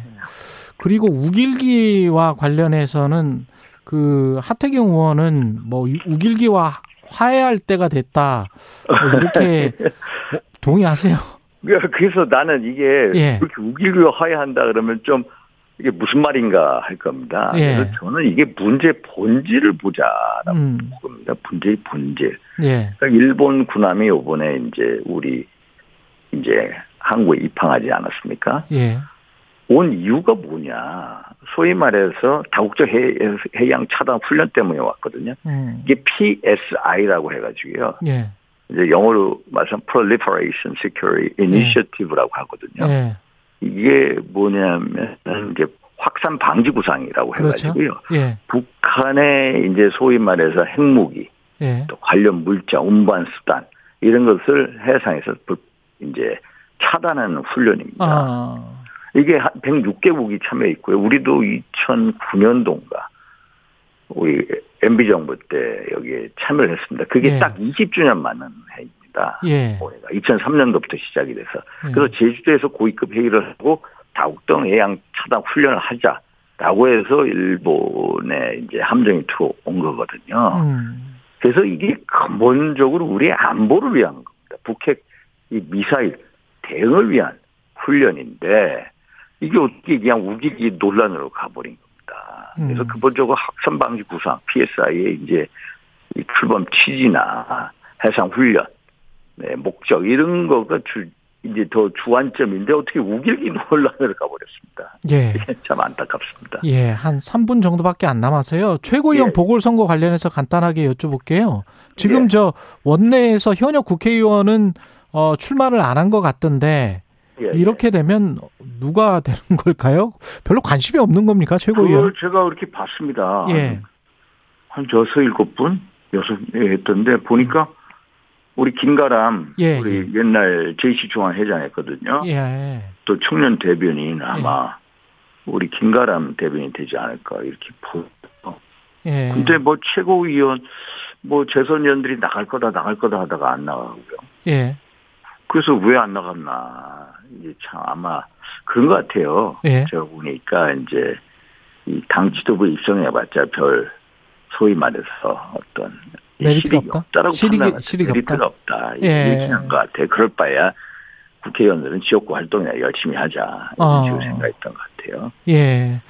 그리고 우길기와 관련해서는 그 하태경 의원은 뭐 우길기와 화해할 때가 됐다. 뭐 이렇게 <laughs> 동의하세요? 그래서 나는 이게 예. 그렇게 우길기와 화해한다 그러면 좀 이게 무슨 말인가 할 겁니다. 예. 그래서 저는 이게 문제 본질을 보자라고 음. 겁니다. 문제의 본질. 예. 그러니까 일본 군함이 요번에 이제 우리 이제 한국에 입항하지 않았습니까? 예. 온 이유가 뭐냐. 소위 말해서 다국적 해, 양 차단 훈련 때문에 왔거든요. 음. 이게 PSI라고 해가지고요. 예. 이제 영어로 말하면 Proliferation Security Initiative라고 하거든요. 예. 이게 뭐냐면 이제 확산 방지 구상이라고 그렇죠. 해가지고요. 예. 북한의 이제 소위 말해서 핵무기, 예. 또 관련 물자, 운반 수단 이런 것을 해상에서 이제 차단하는 훈련입니다. 아. 이게 한 106개국이 참여 있고요. 우리도 2009년도인가 우리 MB 정부 때 여기에 참여를 했습니다. 그게 예. 딱 20주년 맞는 해입니다. 예. 올해가 2003년도부터 시작이 돼서 예. 그래서 제주도에서 고위급 회의를 하고 다국동 해양 차단 훈련을 하자라고 해서 일본에 이제 함정이 들어온 거거든요. 음. 그래서 이게 근본적으로 우리의 안보를 위한 겁니다. 북핵 이 미사일 대응을 위한 훈련인데 이게 어떻게 그냥 우기기 논란으로 가버린 겁니다. 그래서 음. 근본적으로 확산 방지 구상 PSI의 이제 이 출범 취지나 해상 훈련 네, 목적 이런 거가 주, 이제 더 주안점인데 어떻게 우길기 <laughs> 논란으로 가버렸습니다. 예. 참 안타깝습니다. 예, 한 3분 정도밖에 안 남아서요. 최고위원 예. 보궐선거 관련해서 간단하게 여쭤볼게요. 지금 예. 저 원내에서 현역 국회의원은 어, 출마를 안 한 것 같던데 예, 예, 이렇게 되면 누가 되는 걸까요? 별로 관심이 없는 겁니까, 최고위원? 제가 그렇게 봤습니다. 예. 한 여섯 일곱 분, 여섯 했던데 보니까 우리 김가람 예, 우리 예. 옛날 JC 중앙 회장했거든요. 예. 또 청년 대변인 아마 예. 우리 김가람 대변인 되지 않을까 이렇게 보여. 예. 근데 뭐 최고위원 뭐 재선위원들이 나갈 거다 나갈 거다 하다가 안 나가고요. 예. 그래서 왜 안 나갔나 이제 참 아마 그런 것 같아요. 예. 제가 보니까 이제 이당 지도부 입성해봤자 별 소위 말해서 어떤 메리트가 없다. 없다라고 실익이, 실익이 메리트가 없다. 없다. 예. 얘기한 것 같아. 그럴 바에야 국회의원들은 지역구 활동이나 열심히 하자 이런 어. 식으로 생각했던 것 같아요. 예.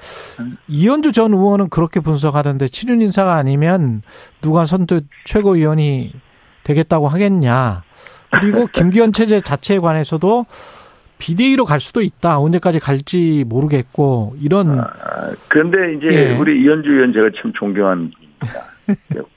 이현주 전 의원은 그렇게 분석하던데 친윤 인사가 아니면 누가 선뜻 최고위원이 되겠다고 하겠냐. 그리고 김기현 체제 자체에 관해서도 비대위로 갈 수도 있다. 언제까지 갈지 모르겠고 이런. 아, 그런데 이제 예. 우리 이현주 의원 제가 참 존경한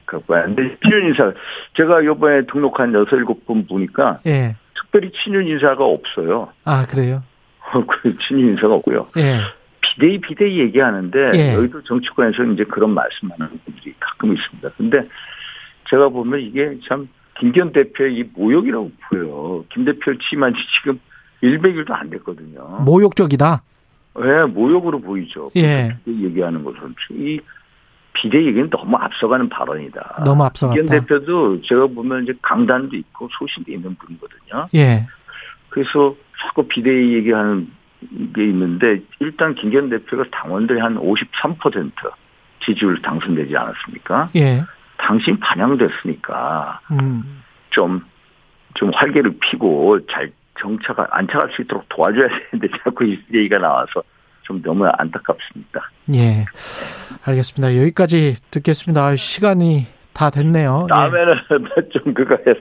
갖고 왔는데 친윤 인사 제가 이번에 등록한 여섯 일곱 분 보니까 예. 특별히 친윤 인사가 없어요. 아 그래요? <laughs> 그 친윤 인사가 없고요. 예. 비대위 비대위 얘기하는데 예. 여의도 정치권에서 이제 그런 말씀하는 분들이 가끔 있습니다. 근데 제가 보면 이게 참 김기현 대표의 이 모욕이라고 보여요. 김 대표 취임한 지 지금 100일도 안 됐거든요. 모욕적이다? 네, 모욕으로 보이죠. 예. 얘기하는 것은. 이 비대 얘기는 너무 앞서가는 발언이다. 너무 앞서갔다. 김기현 대표도 제가 보면 이제 강단도 있고 소신도 있는 분이거든요. 예. 그래서 자꾸 비대 얘기하는 게 있는데 일단 김기현 대표가 당원들이 한53% 지지율 당선되지 않았습니까? 예. 당신 반영됐으니까 음. 좀, 좀 활개를 피고 잘 정차가 안차갈 수 있도록 도와줘야 되는데 자꾸 이 얘기가 나와서 좀 너무 안타깝습니다. 예. 알겠습니다. 여기까지 듣겠습니다. 시간이 다 됐네요. 예. 다음에는 예. <laughs> 좀 그거 해서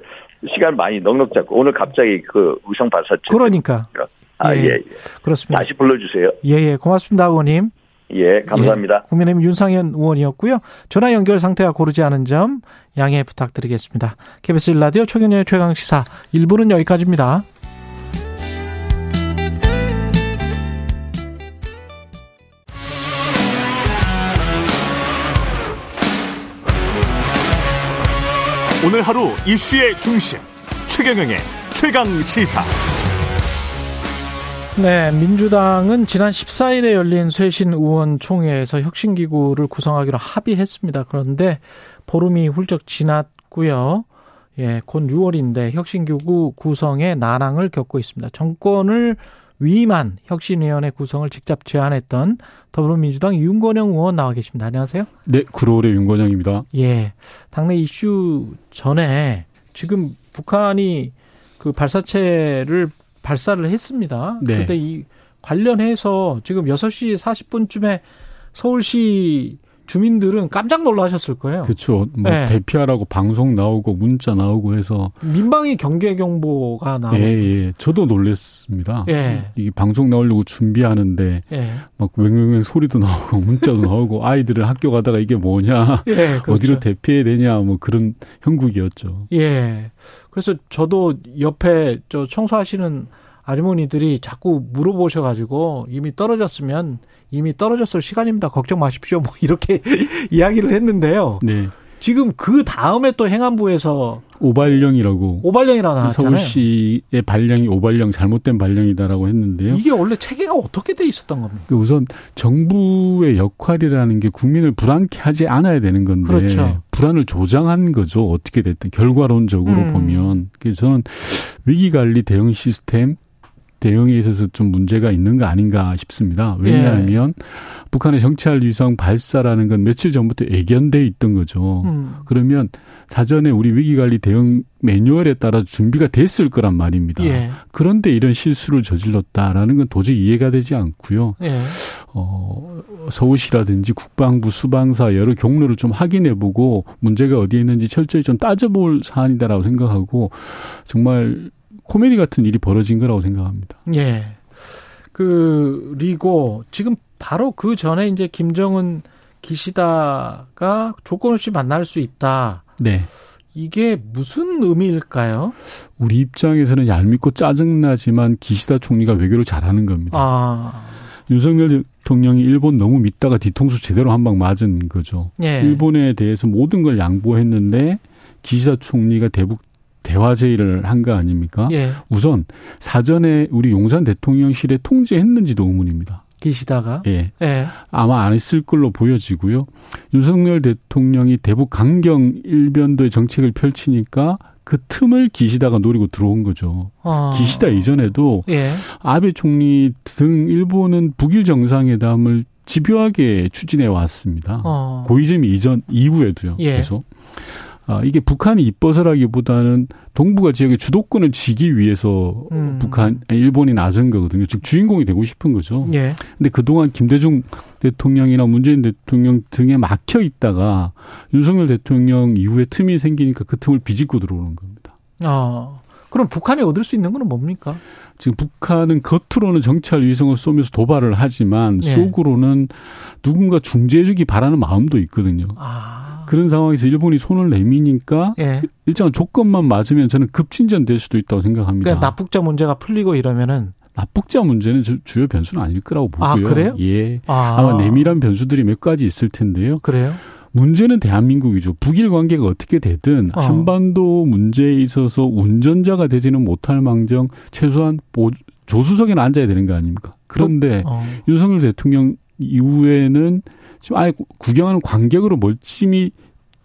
시간 많이 넉넉 잡고 오늘 갑자기 그 의성 발사 그러니까. 아, 예. 예. 그렇습니다. 다시 불러주세요. 예, 예. 고맙습니다, 의원님. 예, 감사합니다. 예, 국민의힘 윤상현 의원이었고요. 전화 연결 상태가 고르지 않은 점 양해 부탁드리겠습니다. KBS 1라디오 최경련의 최강시사 1부는 여기까지입니다. 오늘 하루 이슈의 중심 최경영의 최강 시사. 네, 민주당은 지난 14일에 열린 쇄신 의원 총회에서 혁신기구를 구성하기로 합의했습니다. 그런데 보름이 훌쩍 지났고요. 예, 곧 6월인데 혁신기구 구성에 난항을 겪고 있습니다. 정권을 위임한 혁신위원회 구성을 직접 제안했던 더불어민주당 윤건영 의원 나와 계십니다. 안녕하세요. 네, 구로울의 윤건영입니다. 예. 당내 이슈 전에 지금 북한이 그 발사체를 발사를 했습니다. 네. 그런데 이 관련해서 지금 6시 40분쯤에 서울시 주민들은 깜짝 놀라셨을 거예요. 그렇죠. 뭐 네. 대피하라고 방송 나오고 문자 나오고 해서 민방위 경계 경보가 나오고. 예, 예. 저도 놀랬습니다. 예. 이게 방송 나오려고 준비하는데 예. 막 웽웽웽 소리도 나오고 <laughs> 문자도 나오고 아이들은 학교 가다가 이게 뭐냐, 예, 그렇죠. 어디로 대피해야 되냐, 뭐 그런 형국이었죠. 예. 그래서 저도 옆에 저 청소하시는 아주머니들이 자꾸 물어보셔가지고 이미 떨어졌으면 이미 떨어졌을 시간입니다. 걱정 마십시오. 뭐 이렇게 <laughs> 이야기를 했는데요. 네. 지금 그 다음에 또 행안부에서 오발령이라고 오발령이라고 나왔잖아요. 서울시의 발령이 오발령 잘못된 발령이다라고 했는데요. 이게 원래 체계가 어떻게 돼 있었던 겁니까? 그 우선 정부의 역할이라는 게 국민을 불안케 하지 않아야 되는 건데 그렇죠. 불안을 조장한 거죠. 어떻게 됐든 결과론적으로 음. 보면 그래서 저는 위기 관리 대응 시스템 대응에 있어서 좀 문제가 있는 거 아닌가 싶습니다. 왜냐하면 예. 북한의 정찰 위성 발사라는 건 며칠 전부터 예견돼 있던 거죠. 음. 그러면 사전에 우리 위기관리 대응 매뉴얼에 따라 준비가 됐을 거란 말입니다. 예. 그런데 이런 실수를 저질렀다라는 건 도저히 이해가 되지 않고요. 예. 어, 서울시라든지 국방부, 수방사 여러 경로를 좀 확인해 보고 문제가 어디에 있는지 철저히 좀 따져볼 사안이다라고 생각하고 정말 코미디 같은 일이 벌어진 거라고 생각합니다. 예. 그리고 지금 바로 그 전에 이제 김정은 기시다가 조건 없이 만날 수 있다. 네. 이게 무슨 의미일까요? 우리 입장에서는 얄밉고 짜증나지만 기시다 총리가 외교를 잘하는 겁니다. 아. 윤석열 대통령이 일본 너무 믿다가 뒤통수 제대로 한 방 맞은 거죠. 예. 일본에 대해서 모든 걸 양보했는데 기시다 총리가 대북 대화 제의를 한 거 아닙니까? 예. 우선 사전에 우리 용산 대통령실에 통지했는지도 의문입니다. 계시다가 예. 예. 아마 안 했을 걸로 보여지고요. 윤석열 대통령이 대북 강경 일변도의 정책을 펼치니까 그 틈을 기시다가 노리고 들어온 거죠. 어. 기시다 이전에도 예. 아베 총리 등 일본은 북일 정상회담을 집요하게 추진해 왔습니다. 어. 고이즈미 이전 이후에도요. 예. 계속. 아, 이게 북한이 이뻐서라기보다는 동북아 지역의 주도권을 지기 위해서 음. 북한, 일본이 나선 거거든요. 즉 주인공이 되고 싶은 거죠. 예. 근데 그동안 김대중 대통령이나 문재인 대통령 등에 막혀 있다가 윤석열 대통령 이후에 틈이 생기니까 그 틈을 비집고 들어오는 겁니다. 아. 그럼 북한이 얻을 수 있는 건 뭡니까? 지금 북한은 겉으로는 정찰 위성을 쏘면서 도발을 하지만 예. 속으로는 누군가 중재해주기 바라는 마음도 있거든요. 아. 그런 상황에서 일본이 손을 내미니까 예. 일정한 조건만 맞으면 저는 급진전 될 수도 있다고 생각합니다. 그러니까 납북자 문제가 풀리고 이러면은 납북자 문제는 주요 변수는 아닐 거라고 아, 보고요. 아, 그래요? 예. 아. 마 내밀한 변수들이 몇 가지 있을 텐데요. 그래요? 문제는 대한민국이죠. 북일 관계가 어떻게 되든 어. 한반도 문제에 있어서 운전자가 되지는 못할 망정 최소한 조수석에는 앉아야 되는 거 아닙니까? 그런데 어. 윤석열 대통령 이후에는 지금 아예 구경하는 관객으로 멀찍이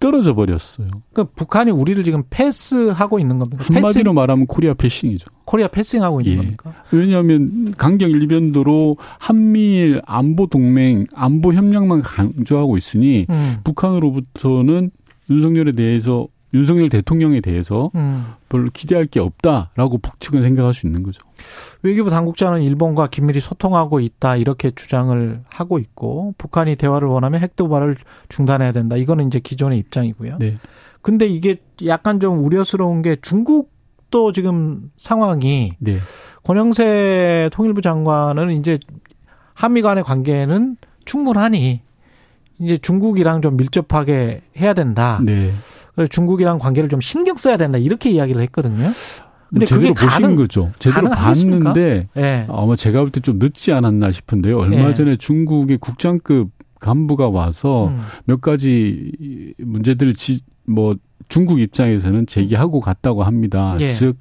떨어져 버렸어요. 그러니까 북한이 우리를 지금 패스하고 있는 겁니다. 한마디로 패싱? 말하면 코리아 패싱이죠. 코리아 패싱하고 있는 예. 겁니까? 왜냐하면 강경 일변도로 한미일 안보 동맹, 안보 협력만 강조하고 있으니 음. 북한으로부터는 윤석열에 대해서 윤석열 대통령에 대해서 음. 별로 기대할 게 없다라고 북측은 생각할 수 있는 거죠. 외교부 당국자는 일본과 긴밀히 소통하고 있다 이렇게 주장을 하고 있고 북한이 대화를 원하면 핵 도발을 중단해야 된다. 이거는 이제 기존의 입장이고요. 네. 근데 이게 약간 좀 우려스러운 게 중국도 지금 상황이 네. 권영세 통일부 장관은 이제 한미 간의 관계는 충분하니 이제 중국이랑 좀 밀접하게 해야 된다. 네. 그래서 중국이랑 관계를 좀 신경 써야 된다 이렇게 이야기를 했거든요. 근데 제대로 그게 보신 가능, 거죠. 제대로 봤는데 네. 아마 제가 볼 때 좀 늦지 않았나 싶은데요. 얼마 네. 전에 중국의 국장급 간부가 와서 음. 몇 가지 문제들을 지, 뭐 중국 입장에서는 제기하고 갔다고 합니다. 예. 즉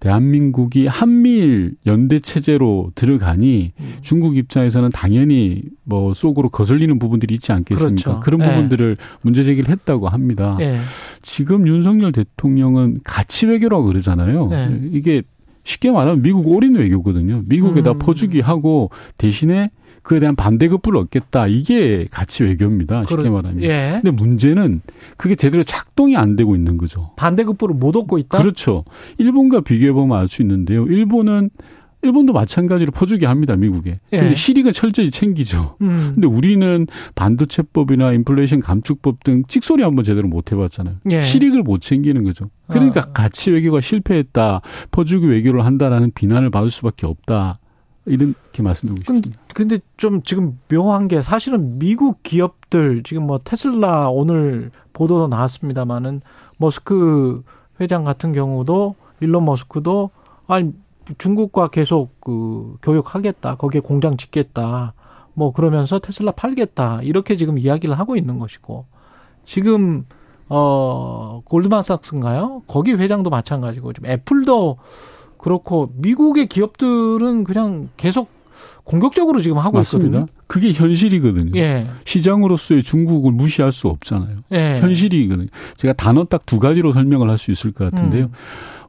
대한민국이 한미일 연대 체제로 들어가니 음. 중국 입장에서는 당연히 뭐 속으로 거슬리는 부분들이 있지 않겠습니까? 그렇죠. 그런 예. 부분들을 문제 제기를 했다고 합니다. 예. 지금 윤석열 대통령은 가치 외교라고 그러잖아요. 예. 이게 쉽게 말하면 미국 올인 외교거든요. 미국에다 음. 퍼주기 하고 대신에 그에 대한 반대급부를 얻겠다. 이게 가치 외교입니다. 쉽게 말하면. 예. 근데 문제는 그게 제대로 작동이 안 되고 있는 거죠. 반대급부를 못 얻고 있다? 그렇죠. 일본과 비교해 보면 알 수 있는데요. 일본은 일본도 마찬가지로 퍼주게 합니다, 미국에. 예. 근데 실익은 철저히 챙기죠. 음. 근데 우리는 반도체법이나 인플레이션 감축법 등 찍소리 한번 제대로 못 해봤잖아요. 예. 실익을 못 챙기는 거죠. 그러니까 어. 가치 외교가 실패했다, 퍼주기 외교를 한다라는 비난을 받을 수밖에 없다. 이렇게 말씀드리고 싶습니다. 근데 좀 지금 묘한 게 사실은 미국 기업들 지금 뭐 테슬라 오늘 보도도 나왔습니다마는 머스크 회장 같은 경우도 일론 머스크도 아니 중국과 계속 그 교육하겠다. 거기에 공장 짓겠다. 뭐 그러면서 테슬라 팔겠다. 이렇게 지금 이야기를 하고 있는 것이고 지금 어 골드만삭스인가요? 거기 회장도 마찬가지고 지금 애플도 그렇고 미국의 기업들은 그냥 계속 공격적으로 지금 하고 맞습니다. 있거든요. 그게 현실이거든요. 예. 시장으로서의 중국을 무시할 수 없잖아요. 예. 현실이거든요. 제가 단어 딱 두 가지로 설명을 할 수 있을 것 같은데요. 음.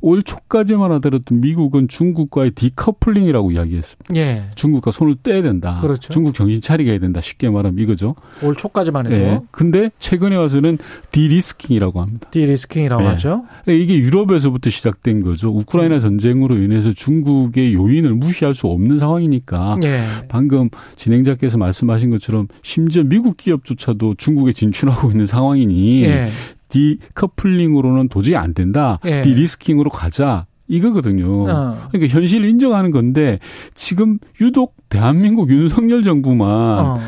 올 초까지만 하더라도 미국은 중국과의 디커플링이라고 이야기했습니다. 예. 중국과 손을 떼야 된다. 그렇죠. 중국 정신 차리게 해야 된다. 쉽게 말하면 이거죠. 올 초까지만 해도. 예. 근데 최근에 와서는 디리스킹이라고 합니다. 디리스킹이라고 예. 하죠. 이게 유럽에서부터 시작된 거죠. 우크라이나 전쟁으로 인해서 중국의 요인을 무시할 수 없는 상황이니까 예. 방금 진행자께서 말씀하신 것처럼 심지어 미국 기업조차도 중국에 진출하고 있는 상황이니 예. 디커플링으로는 도저히 안 된다. 예. 디리스킹으로 가자. 이거거든요. 어. 그러니까 현실을 인정하는 건데 지금 유독 대한민국 윤석열 정부만 어.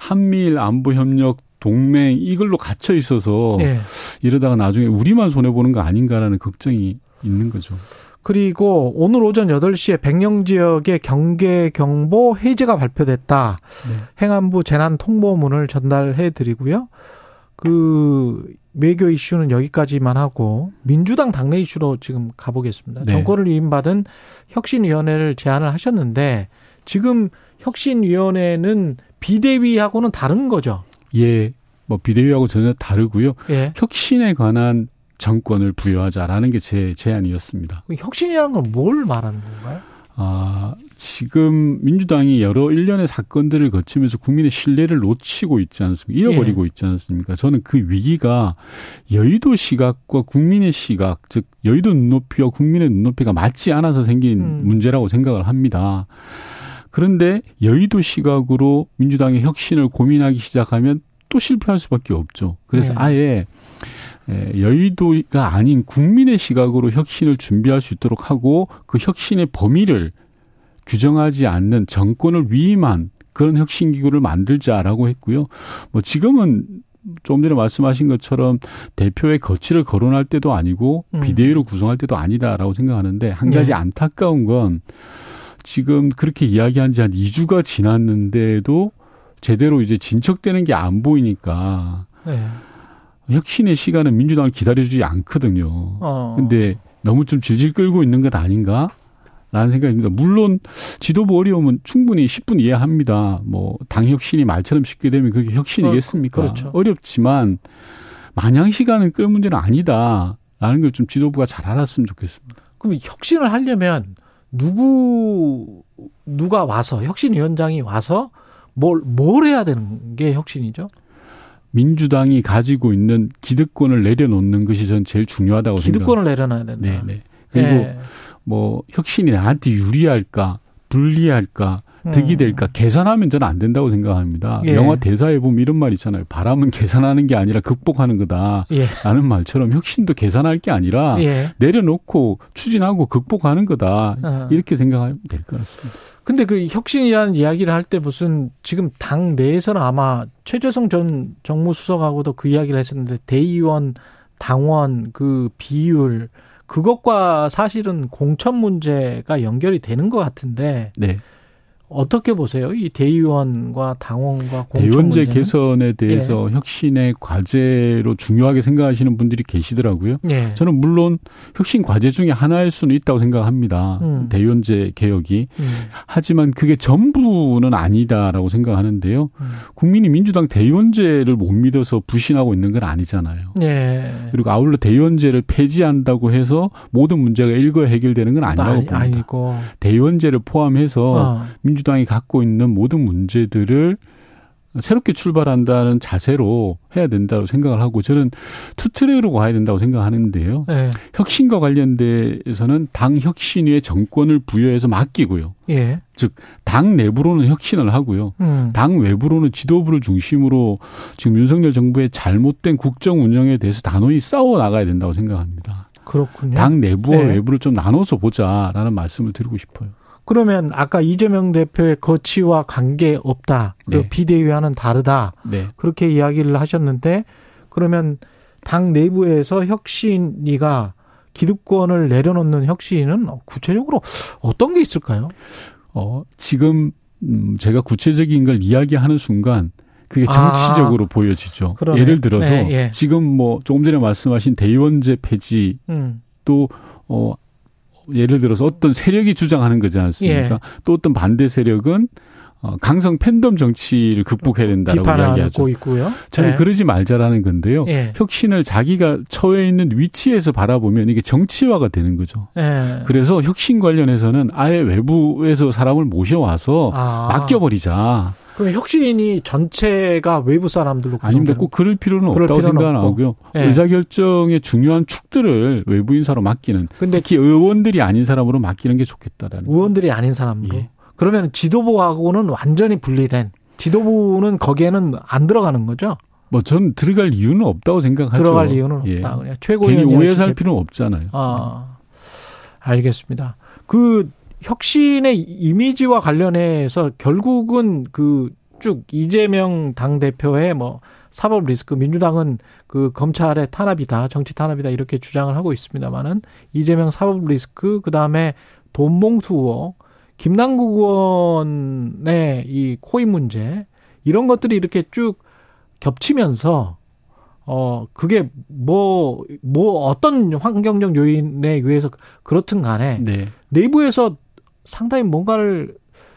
한미일 안보 협력 동맹 이걸로 갇혀 있어서 예. 이러다가 나중에 우리만 손해 보는 거 아닌가라는 걱정이 있는 거죠. 그리고 오늘 오전 8시에 백령 지역의 경계 경보 해제가 발표됐다. 네. 행안부 재난 통보문을 전달해 드리고요. 그 외교 이슈는 여기까지만 하고 민주당 당내 이슈로 지금 가보겠습니다. 네. 정권을 위임받은 혁신위원회를 제안을 하셨는데 지금 혁신위원회는 비대위하고는 다른 거죠. 예, 뭐 비대위하고 전혀 다르고요. 예. 혁신에 관한 정권을 부여하자라는 게 제 제안이었습니다. 혁신이라는 건 뭘 말하는 건가요? 아, 지금 민주당이 여러 일련의 사건들을 거치면서 국민의 신뢰를 놓치고 있지 않습니까? 잃어버리고 예. 있지 않습니까? 저는 그 위기가 여의도 시각과 국민의 시각, 즉 여의도 눈높이와 국민의 눈높이가 맞지 않아서 생긴 음. 문제라고 생각을 합니다. 그런데 여의도 시각으로 민주당의 혁신을 고민하기 시작하면 또 실패할 수밖에 없죠. 그래서 네. 아예 여의도가 아닌 국민의 시각으로 혁신을 준비할 수 있도록 하고 그 혁신의 범위를 규정하지 않는 정권을 위임한 그런 혁신 기구를 만들자라고 했고요. 뭐 지금은 좀 전에 말씀하신 것처럼 대표의 거취를 거론할 때도 아니고 음. 비대위로 구성할 때도 아니다라고 생각하는데 한 가지 네. 안타까운 건 지금 그렇게 이야기한 지 한 2주가 지났는데도 제대로 이제 진척되는 게 안 보이니까 네. 혁신의 시간은 민주당을 기다려주지 않거든요. 어. 근데 너무 좀 질질 끌고 있는 것 아닌가? 라는 생각입니다. 물론 지도부 어려움은 충분히 10분 이해합니다. 뭐 당 혁신이 말처럼 쉽게 되면 그게 혁신이겠습니까? 어, 그렇죠. 어렵지만 마냥 시간을 끌 문제는 아니다. 라는 걸 좀 지도부가 잘 알았으면 좋겠습니다. 그럼 혁신을 하려면 누구 누가 와서 혁신위원장이 와서 뭘 뭘 해야 되는 게 혁신이죠? 민주당이 가지고 있는 기득권을 내려놓는 것이 전 제일 중요하다고 생각합니다. 기득권을 내려놔야 된다. 네, 네. 그리고 네. 뭐 혁신이 나한테 유리할까, 불리할까, 득이 음. 될까 계산하면 저는 안 된다고 생각합니다. 예. 영화 대사에 보면 이런 말 있잖아요. 바람은 계산하는 게 아니라 극복하는 거다. 예. 라는 말처럼 혁신도 계산할 게 아니라 예. 내려놓고 추진하고 극복하는 거다. 어. 이렇게 생각하면 될 것 같습니다. 근데 그 혁신이라는 이야기를 할 때 무슨 지금 당 내에서는 아마 최재성 전 정무수석하고도 그 이야기를 했었는데 대의원 당원 그 비율 그것과 사실은 공천 문제가 연결이 되는 것 같은데 네. 어떻게 보세요? 이 대의원과 당원과 공천 대의원제 문제는? 개선에 대해서 예. 혁신의 과제로 중요하게 생각하시는 분들이 계시더라고요. 예. 저는 물론 혁신 과제 중에 하나일 수는 있다고 생각합니다. 음. 대의원제 개혁이. 음. 하지만 그게 전부는 아니다라고 생각하는데요. 음. 국민이 민주당 대의원제를 못 믿어서 부신하고 있는 건 아니잖아요. 예. 그리고 아울러 대의원제를 폐지한다고 해서 모든 문제가 일거에 해결되는 건 아니라고 아니, 봅니다. 아니고. 대의원제를 포함해서 어. 민주당이 갖고 있는 모든 문제들을 새롭게 출발한다는 자세로 해야 된다고 생각을 하고 저는 투트랙으로 가야 된다고 생각하는데요. 네. 혁신과 관련돼서는 당 혁신위에 정권을 부여해서 맡기고요. 예. 즉, 당 내부로는 혁신을 하고요. 음. 당 외부로는 지도부를 중심으로 지금 윤석열 정부의 잘못된 국정 운영에 대해서 단호히 싸워 나가야 된다고 생각합니다. 그렇군요. 당 내부와 네. 외부를 좀 나눠서 보자라는 말씀을 드리고 싶어요. 그러면 아까 이재명 대표의 거치와 관계 없다. 그 네. 비대위와는 다르다. 네. 그렇게 이야기를 하셨는데 그러면 당 내부에서 혁신이가 기득권을 내려놓는 혁신은 구체적으로 어떤 게 있을까요? 어, 지금 음, 제가 구체적인 걸 이야기하는 순간 그게 정치적으로 아, 보여지죠. 그러네. 예를 들어서 네, 예. 지금 뭐 조금 전에 말씀하신 대의원제 폐지 음. 또 어, 예를 들어서 어떤 세력이 주장하는 거지 않습니까? 예. 또 어떤 반대 세력은 어, 강성 팬덤 정치를 극복해야 된다라고 이야기하고 있고요. 저는 네. 그러지 말자라는 건데요. 예. 혁신을 자기가 처해 있는 위치에서 바라보면 이게 정치화가 되는 거죠. 예. 그래서 혁신 관련해서는 아예 외부에서 사람을 모셔와서 아. 맡겨버리자. 그럼 혁신이 전체가 외부 사람들로 아닙니다. 꼭 그럴 필요는 그럴 없다고 생각하고요. 네. 의사결정의 중요한 축들을 외부 인사로 맡기는 근데 특히 의원들이 아닌 사람으로 맡기는 게 좋겠다라는. 의원들이 아닌 사람으로. 예. 그러면 지도부하고는 완전히 분리된 지도부는 거기에는 안 들어가는 거죠? 뭐 전 들어갈 이유는 없다고 생각하죠. 들어갈 이유는 예. 없다. 그냥 최고위원 오해 살 필요는 없잖아요. 아, 알겠습니다. 그 혁신의 이미지와 관련해서 결국은 그 쭉 이재명 당 대표의 뭐 사법 리스크 민주당은 그 검찰의 탄압이다 정치 탄압이다 이렇게 주장을 하고 있습니다만은 이재명 사법 리스크 그 다음에 돈봉투 의혹 김남국 의원의 이 코인 문제 이런 것들이 이렇게 쭉 겹치면서 어 그게 뭐뭐 뭐 어떤 환경적 요인에 의해서 그렇든 간에 네. 내부에서 상당히 뭔가를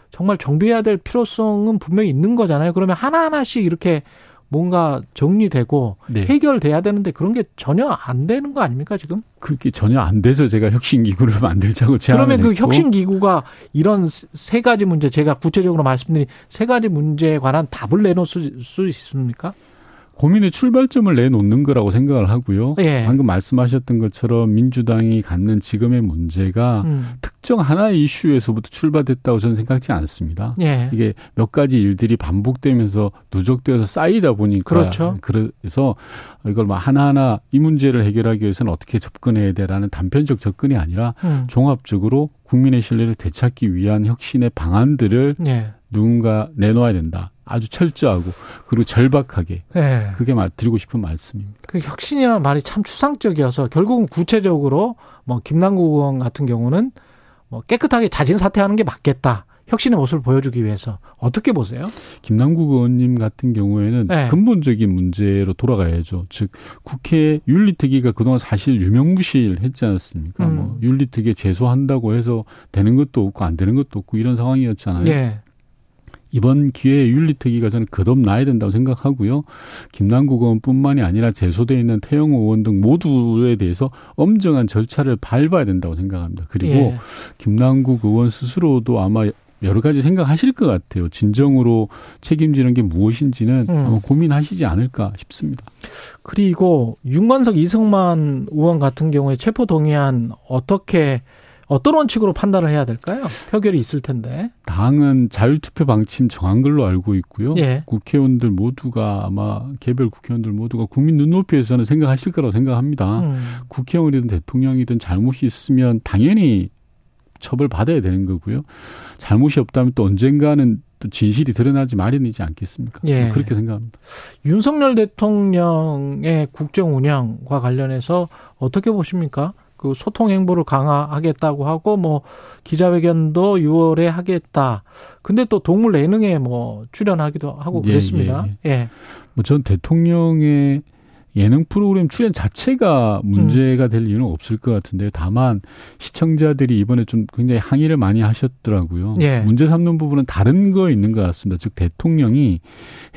정말 정비해야 될 필요성은 분명히 있는 거잖아요. 그러면 하나하나씩 이렇게 뭔가 정리되고 네. 해결돼야 되는데 그런 게 전혀 안 되는 거 아닙니까 지금? 그렇게 전혀 안 돼서 제가 혁신 기구를 <laughs> 만들자고 제안을 그러면 그 혁신 기구가 이런 세 가지 문제 제가 구체적으로 말씀드린 세 가지 문제에 관한 답을 내놓을 수 있습니까? 고민의 출발점을 내놓는 거라고 생각을 하고요. 예. 방금 말씀하셨던 것처럼 민주당이 갖는 지금의 문제가 음. 특정 하나의 이슈에서부터 출발됐다고 저는 생각지 않습니다. 예. 이게 몇 가지 일들이 반복되면서 누적되어서 쌓이다 보니까 그렇죠. 그래서 이걸 막 하나하나 이 문제를 해결하기 위해서는 어떻게 접근해야 되라는 단편적 접근이 아니라 음. 종합적으로 국민의 신뢰를 되찾기 위한 혁신의 방안들을 예. 누군가 내놓아야 된다. 아주 철저하고 그리고 절박하게 네. 그게 드리고 싶은 말씀입니다. 그 혁신이라는 말이 참 추상적이어서 결국은 구체적으로 뭐 김남국 의원 같은 경우는 뭐 깨끗하게 자진 사퇴하는 게 맞겠다. 혁신의 모습을 보여주기 위해서 어떻게 보세요? 김남국 의원님 같은 경우에는 네. 근본적인 문제로 돌아가야죠. 즉 국회 윤리특위가 그동안 사실 유명무실했지 않았습니까? 음. 뭐 윤리특위 제소한다고 해서 되는 것도 없고 안 되는 것도 없고 이런 상황이었잖아요. 네. 이번 기회에 윤리특위가 저는 거듭나야 된다고 생각하고요. 김남국 의원뿐만이 아니라 제소돼 있는 태영 의원 등 모두에 대해서 엄정한 절차를 밟아야 된다고 생각합니다. 그리고 예. 김남국 의원 스스로도 아마 여러 가지 생각하실 것 같아요. 진정으로 책임지는 게 무엇인지는 음. 아마 고민하시지 않을까 싶습니다. 그리고 윤관석 이승만 의원 같은 경우에 체포 동의안 어떻게 어떤 원칙으로 판단을 해야 될까요? 표결이 있을 텐데. 당은 자율투표 방침 정한 걸로 알고 있고요. 예. 국회의원들 모두가 아마 개별 국회의원들 모두가 국민 눈높이에서는 생각하실 거라고 생각합니다. 음. 국회의원이든 대통령이든 잘못이 있으면 당연히 처벌 받아야 되는 거고요. 잘못이 없다면 또 언젠가는 또 진실이 드러나지 마련이지 않겠습니까? 예. 그렇게 생각합니다. 윤석열 대통령의 국정 운영과 관련해서 어떻게 보십니까? 그 소통 행보를 강화하겠다고 하고 뭐 기자회견도 6월에 하겠다. 근데 또 동물 예능에 뭐 출연하기도 하고 예, 그랬습니다. 예. 예. 예. 뭐전 대통령의 예능 프로그램 출연 자체가 문제가 될 이유는 없을 것 같은데요. 다만 시청자들이 이번에 좀 굉장히 항의를 많이 하셨더라고요. 예. 문제 삼는 부분은 다른 거 있는 것 같습니다. 즉 대통령이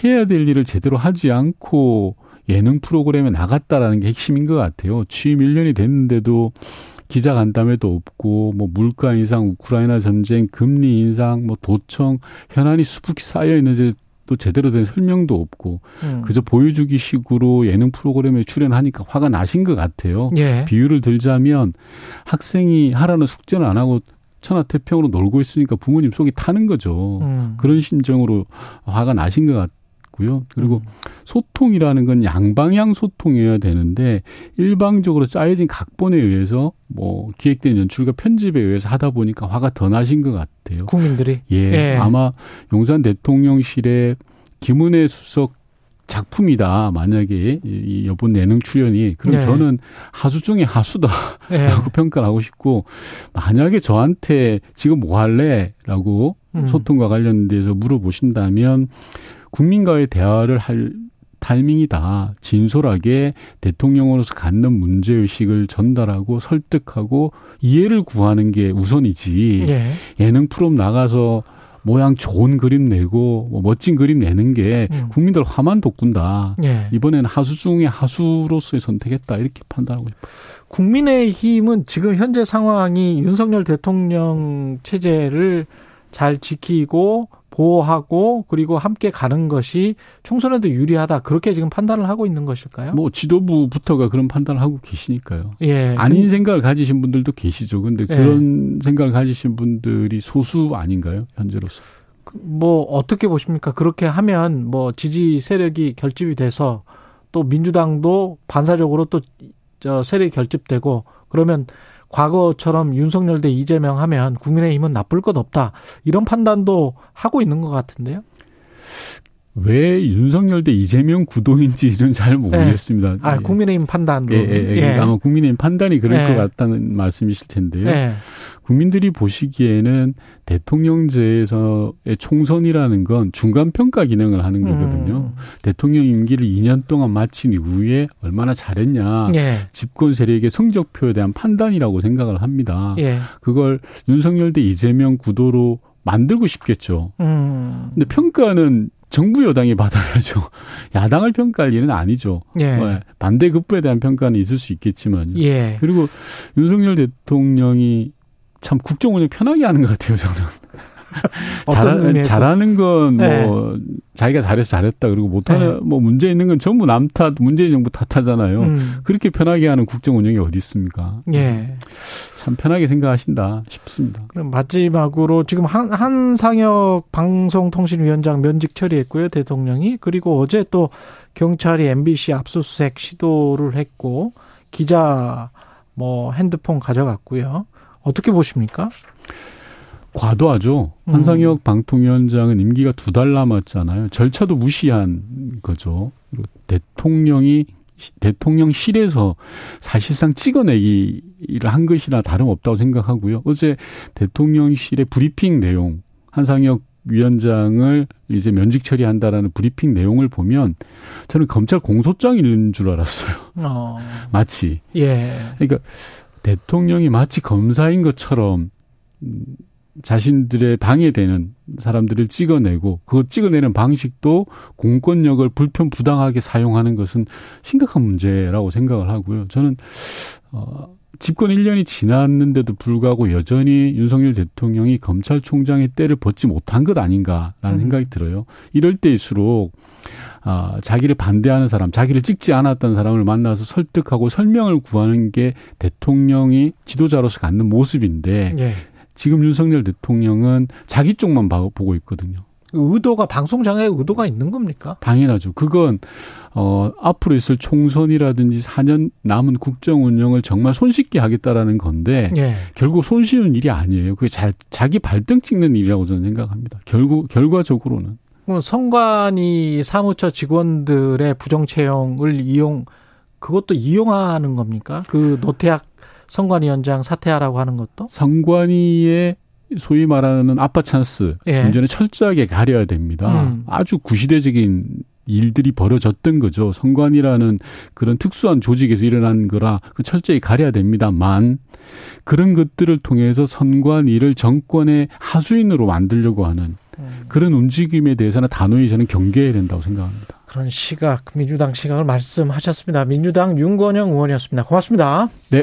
해야 될 일을 제대로 하지 않고 예능 프로그램에 나갔다라는 게 핵심인 것 같아요. 취임 1년이 됐는데도 기자 간담회도 없고 뭐 물가 인상, 우크라이나 전쟁, 금리 인상, 뭐 도청 현안이 수북히 쌓여 있는데 또 제대로 된 설명도 없고 음. 그저 보여주기 식으로 예능 프로그램에 출연하니까 화가 나신 것 같아요. 예. 비유를 들자면 학생이 하라는 숙제는 안 하고 천하태평으로 놀고 있으니까 부모님 속이 타는 거죠. 음. 그런 심정으로 화가 나신 것 같 고요. 그리고 음. 소통이라는 건 양방향 소통이어야 되는데 일방적으로 짜여진 각본에 의해서 뭐 기획된 연출과 편집에 의해서 하다 보니까 화가 더 나신 것 같아요. 국민들이 예, 예. 아마 용산 대통령실에 김은혜 수석 작품이다. 만약에 이 여본 예능 출연이 그럼 네. 저는 하수 중에 하수다라고 <laughs> 네. 평가를 하고 싶고 만약에 저한테 지금 뭐 할래라고 음. 소통과 관련돼서 물어보신다면 국민과의 대화를 할 타이밍이다. 진솔하게 대통령으로서 갖는 문제 의식을 전달하고 설득하고 이해를 구하는 게 우선이지. 예. 예능 프로 나가서 모양 좋은 그림 내고 뭐 멋진 그림 내는 게 음. 국민들 화만 돋군다. 예. 이번에는 하수 중에 하수로서의 선택했다 이렇게 판단하고 싶어요. 국민의힘은 지금 현재 상황이 윤석열 대통령 체제를 잘 지키고 보호하고 그리고 함께 가는 것이 총선에도 유리하다 그렇게 지금 판단을 하고 있는 것일까요? 뭐 지도부부터가 그런 판단을 하고 계시니까요. 예. 아닌 생각을 가지신 분들도 계시죠. 근데 예. 그런 생각을 가지신 분들이 소수 아닌가요? 현재로서. 그뭐 어떻게 보십니까? 그렇게 하면 뭐 지지 세력이 결집이 돼서 또 민주당도 반사적으로 또 저 세력이 결집되고 그러면 과거처럼 윤석열 대 이재명 하면 국민의힘은 나쁠 것 없다. 이런 판단도 하고 있는 것 같은데요. 왜 윤석열 대 이재명 구도인지는 잘 모르겠습니다. 네. 아, 국민의힘 판단으로. 예, 예, 예. 아마 국민의힘 판단이 그럴 예. 것 같다는 말씀이실 텐데요. 예. 국민들이 보시기에는 대통령제에서의 총선이라는 건 중간평가 기능을 하는 거거든요. 음. 대통령 임기를 2년 동안 마친 이후에 얼마나 잘했냐. 예. 집권 세력의 성적표에 대한 판단이라고 생각을 합니다. 예. 그걸 윤석열 대 이재명 구도로 만들고 싶겠죠. 음. 근데 평가는 정부 여당이 받아야죠. <laughs> 야당을 평가할 일은 아니죠. 예. 네. 반대 급부에 대한 평가는 있을 수 있겠지만. 예. 그리고 윤석열 대통령이 참 국정 운영 편하게 하는 것 같아요, 저는. <laughs> 잘, 잘하는 건뭐 네. 자기가 잘해서 잘했다 그리고 못하는 네. 뭐 문제 있는 건 전부 남 탓, 문재인 정부 탓하잖아요. 음. 그렇게 편하게 하는 국정 운영이 어디 있습니까? 예. 참 편하게 생각하신다 싶습니다. 그럼 마지막으로 지금 한, 한상혁 방송통신위원장 면직 처리했고요, 대통령이. 그리고 어제 또 경찰이 MBC 압수수색 시도를 했고, 기자 뭐 핸드폰 가져갔고요. 어떻게 보십니까? 과도하죠. 음. 한상혁 방통위원장은 임기가 두 달 남았잖아요. 절차도 무시한 거죠. 그리고 대통령이 대통령실에서 사실상 찍어내기를 한 것이나 다름없다고 생각하고요. 어제 대통령실의 브리핑 내용, 한상혁 위원장을 이제 면직 처리한다라는 브리핑 내용을 보면 저는 검찰 공소장 읽는 줄 알았어요. 어. 마치. 예. 그러니까 대통령이 마치 검사인 것처럼 자신들의 방해되는 사람들을 찍어내고 그 찍어내는 방식도 공권력을 불편 부당하게 사용하는 것은 심각한 문제라고 생각을 하고요. 저는 어 집권 1년이 지났는데도 불구하고 여전히 윤석열 대통령이 검찰총장의 때를 벗지 못한 것 아닌가라는 음. 생각이 들어요. 이럴 때일수록 아, 자기를 반대하는 사람, 자기를 찍지 않았던 사람을 만나서 설득하고 설명을 구하는 게 대통령이 지도자로서 갖는 모습인데 예. 지금 윤석열 대통령은 자기 쪽만 보고 있거든요. 의도가 방송장에 의도가 있는 겁니까? 당연하죠. 그건 어 앞으로 있을 총선이라든지 4년 남은 국정 운영을 정말 손쉽게 하겠다라는 건데 예. 결국 손쉬운 일이 아니에요. 그게 자, 자기 발등 찍는 일이라고 저는 생각합니다. 결국 결과적으로는 그럼 선관위 사무처 직원들의 부정 채용을 이용 그것도 이용하는 겁니까? 그 노태학 선관위원장 사퇴하라고 하는 것도? 선관위의 소위 말하는 아빠 찬스 예. 문제는 철저하게 가려야 됩니다. 음. 아주 구시대적인 일들이 벌어졌던 거죠. 선관이라는 그런 특수한 조직에서 일어난 거라 그 철저히 가려야 됩니다만 그런 것들을 통해서 선관위를 정권의 하수인으로 만들려고 하는 음. 그런 움직임에 대해서는 단호히 저는 경계해야 된다고 생각합니다. 그런 시각, 민주당 시각을 말씀하셨습니다. 민주당 윤건영 의원이었습니다. 고맙습니다. 네.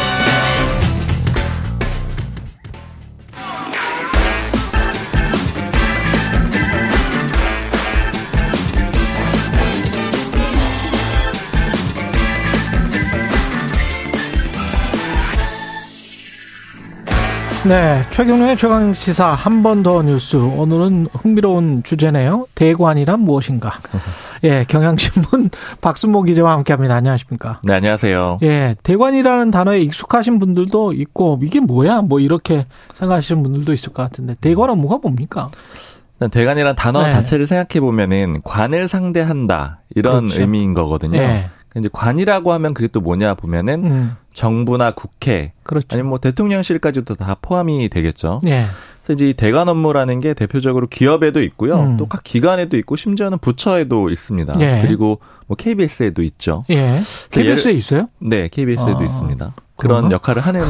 네, 최경련의 최강 시사 한 번 더 뉴스. 오늘은 흥미로운 주제네요. 대관이란 무엇인가? <laughs> 예, 경향신문 <laughs> 박순모 기자와 함께합니다. 안녕하십니까? 네, 안녕하세요. 예, 대관이라는 단어에 익숙하신 분들도 있고 이게 뭐야? 뭐 이렇게 생각하시는 분들도 있을 것 같은데 대관은 뭐가 뭡니까? 대관이란 단어 네. 자체를 생각해 보면은 관을 상대한다 이런 그렇죠. 의미인 거거든요. 네. 이제 관이라고 하면 그게 또 뭐냐 보면은 음. 정부나 국회 그렇죠. 아니면 뭐 대통령실까지도 다 포함이 되겠죠. 예. 그래서 이제 대관 업무라는 게 대표적으로 기업에도 있고요. 음. 또각 기관에도 있고 심지어는 부처에도 있습니다. 예. 그리고 뭐 KBS에도 있죠. 예. KBS에 있어요? 네, KBS에도 아. 있습니다. 그런 그런가? 역할을 하는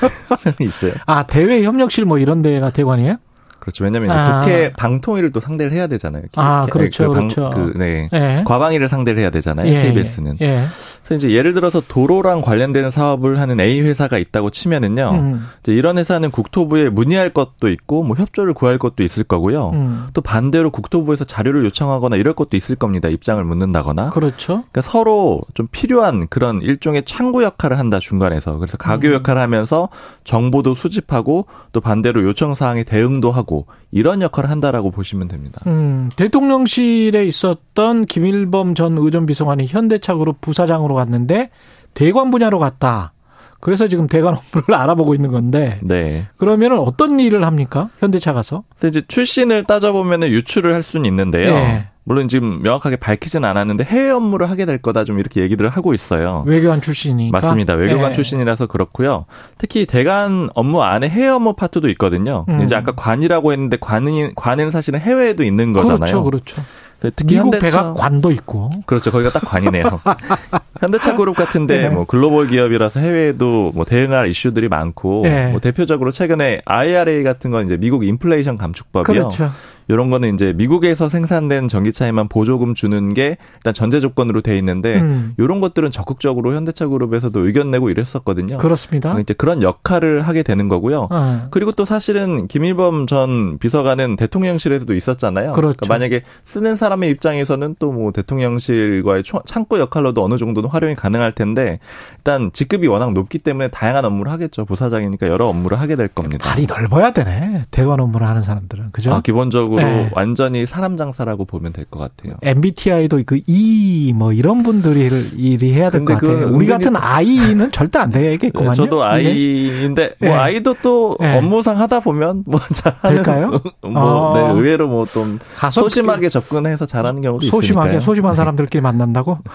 <laughs> 있어요. 아, 대외 협력실 뭐 이런 데가 대관이에요? 그렇죠. 왜냐하면 아. 국회 방통위를 또 상대를 해야 되잖아요. 아, 그렇죠. 그 방, 그렇죠. 그, 네. 예. 과방위를 상대를 해야 되잖아요. 예. KBS는. 예. 그래서 이제 예를 들어서 도로랑 관련되는 사업을 하는 A 회사가 있다고 치면은요. 음. 이제 이런 회사는 국토부에 문의할 것도 있고 뭐 협조를 구할 것도 있을 거고요. 음. 또 반대로 국토부에서 자료를 요청하거나 이럴 것도 있을 겁니다. 입장을 묻는다거나. 그렇죠. 그러니까 서로 좀 필요한 그런 일종의 창구 역할을 한다 중간에서. 그래서 가교 음. 역할을 하면서 정보도 수집하고 또 반대로 요청 사항에 대응도 하고 하고 이런 역할을 한다라고 보시면 됩니다. 음, 대통령실에 있었던 김일범 전 의전 비서관이 현대차그룹 부사장으로 갔는데 대관 분야로 갔다. 그래서 지금 대관 업무를 <laughs> 알아보고 있는 건데. 네. 그러면은 어떤 일을 합니까? 현대차 가서? 이제 출신을 따져보면 유출을 할 수는 있는데요. 네. 물론 지금 명확하게 밝히진 않았는데 해외 업무를 하게 될 거다 좀 이렇게 얘기들을 하고 있어요. 외교관 출신이니까. 맞습니다. 외교관 네. 출신이라서 그렇고요. 특히 대관 업무 안에 해외 업무 파트도 있거든요. 음. 이제 아까 관이라고 했는데 관은 관은 사실은 해외에도 있는 거잖아요. 그렇죠, 그렇죠. 특히 미국 현대차 배가 관도 있고. 그렇죠. 거기가 딱 관이네요. <laughs> 현대차 그룹 같은데 네. 뭐 글로벌 기업이라서 해외에도 뭐 대응할 이슈들이 많고 네. 뭐 대표적으로 최근에 IRA 같은 건 이제 미국 인플레이션 감축법이요. 그렇죠. 이런 거는 이제 미국에서 생산된 전기차에만 보조금 주는 게 일단 전제 조건으로 돼 있는데 음. 이런 것들은 적극적으로 현대차 그룹에서도 의견 내고 이랬었거든요. 그렇습니다. 이제 그런 역할을 하게 되는 거고요. 어. 그리고 또 사실은 김일범 전 비서관은 대통령실에서도 있었잖아요. 그렇죠. 그러니까 만약에 쓰는 사람의 입장에서는 또 뭐 대통령실과의 창구 역할로도 어느 정도는 활용이 가능할 텐데 일단 직급이 워낙 높기 때문에 다양한 업무를 하겠죠. 부사장이니까 여러 업무를 하게 될 겁니다. 발이 넓어야 되네. 대관 업무를 하는 사람들은 그죠? 아, 기본적으로 네. 완전히 사람 장사라고 보면 될 것 같아요. MBTI도 그 E 뭐 이런 분들이 일이 해야 될 것 같아요. 그 우리 같은 I는 절대 안 되겠구만요. 네, 저도 I인데 뭐 네. I도 또 네. 업무상 하다 보면 뭐 <laughs> 잘하는 될까요? 뭐 어. 네, 의외로 뭐 좀 소심하게 접근해서 잘하는 경우도 소심하게 있으니까요. 소심한 사람들끼리 만난다고? <laughs>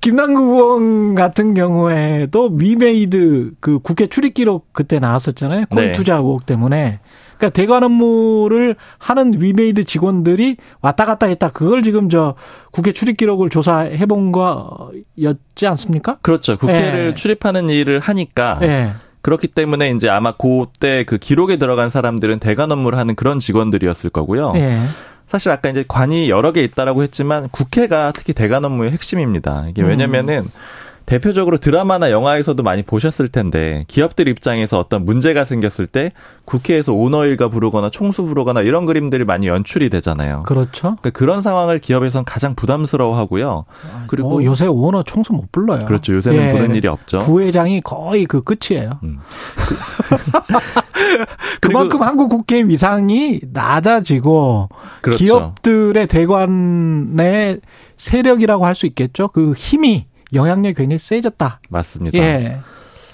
김남국 의원 같은 경우에도 위메이드 그 국회 출입 기록 그때 나왔었잖아요. 코인 네. 투자 의혹 때문에. 그러니까 대관 업무를 하는 위메이드 직원들이 왔다 갔다 했다. 그걸 지금 저 국회 출입 기록을 조사해 본 거였지 않습니까? 그렇죠. 국회를 예. 출입하는 일을 하니까 예. 그렇기 때문에 이제 아마 그때 그 기록에 들어간 사람들은 대관 업무를 하는 그런 직원들이었을 거고요. 예. 사실 아까 이제 관이 여러 개 있다라고 했지만 국회가 특히 대관 업무의 핵심입니다. 이게 왜냐면은 음. 대표적으로 드라마나 영화에서도 많이 보셨을 텐데 기업들 입장에서 어떤 문제가 생겼을 때 국회에서 오너일가 부르거나 총수 부르거나 이런 그림들이 많이 연출이 되잖아요. 그렇죠. 그러니까 그런 상황을 기업에서는 가장 부담스러워하고요. 그리고 어, 요새 오너 총수 못 불러요. 그렇죠. 요새는 예. 부르는 일이 없죠. 부회장이 거의 그 끝이에요. 음. <laughs> 그만큼 한국 국회 위상이 낮아지고 그렇죠. 기업들의 대관의 세력이라고 할 수 있겠죠. 그 힘이 영향력이 굉장히 세졌다. 맞습니다. 예.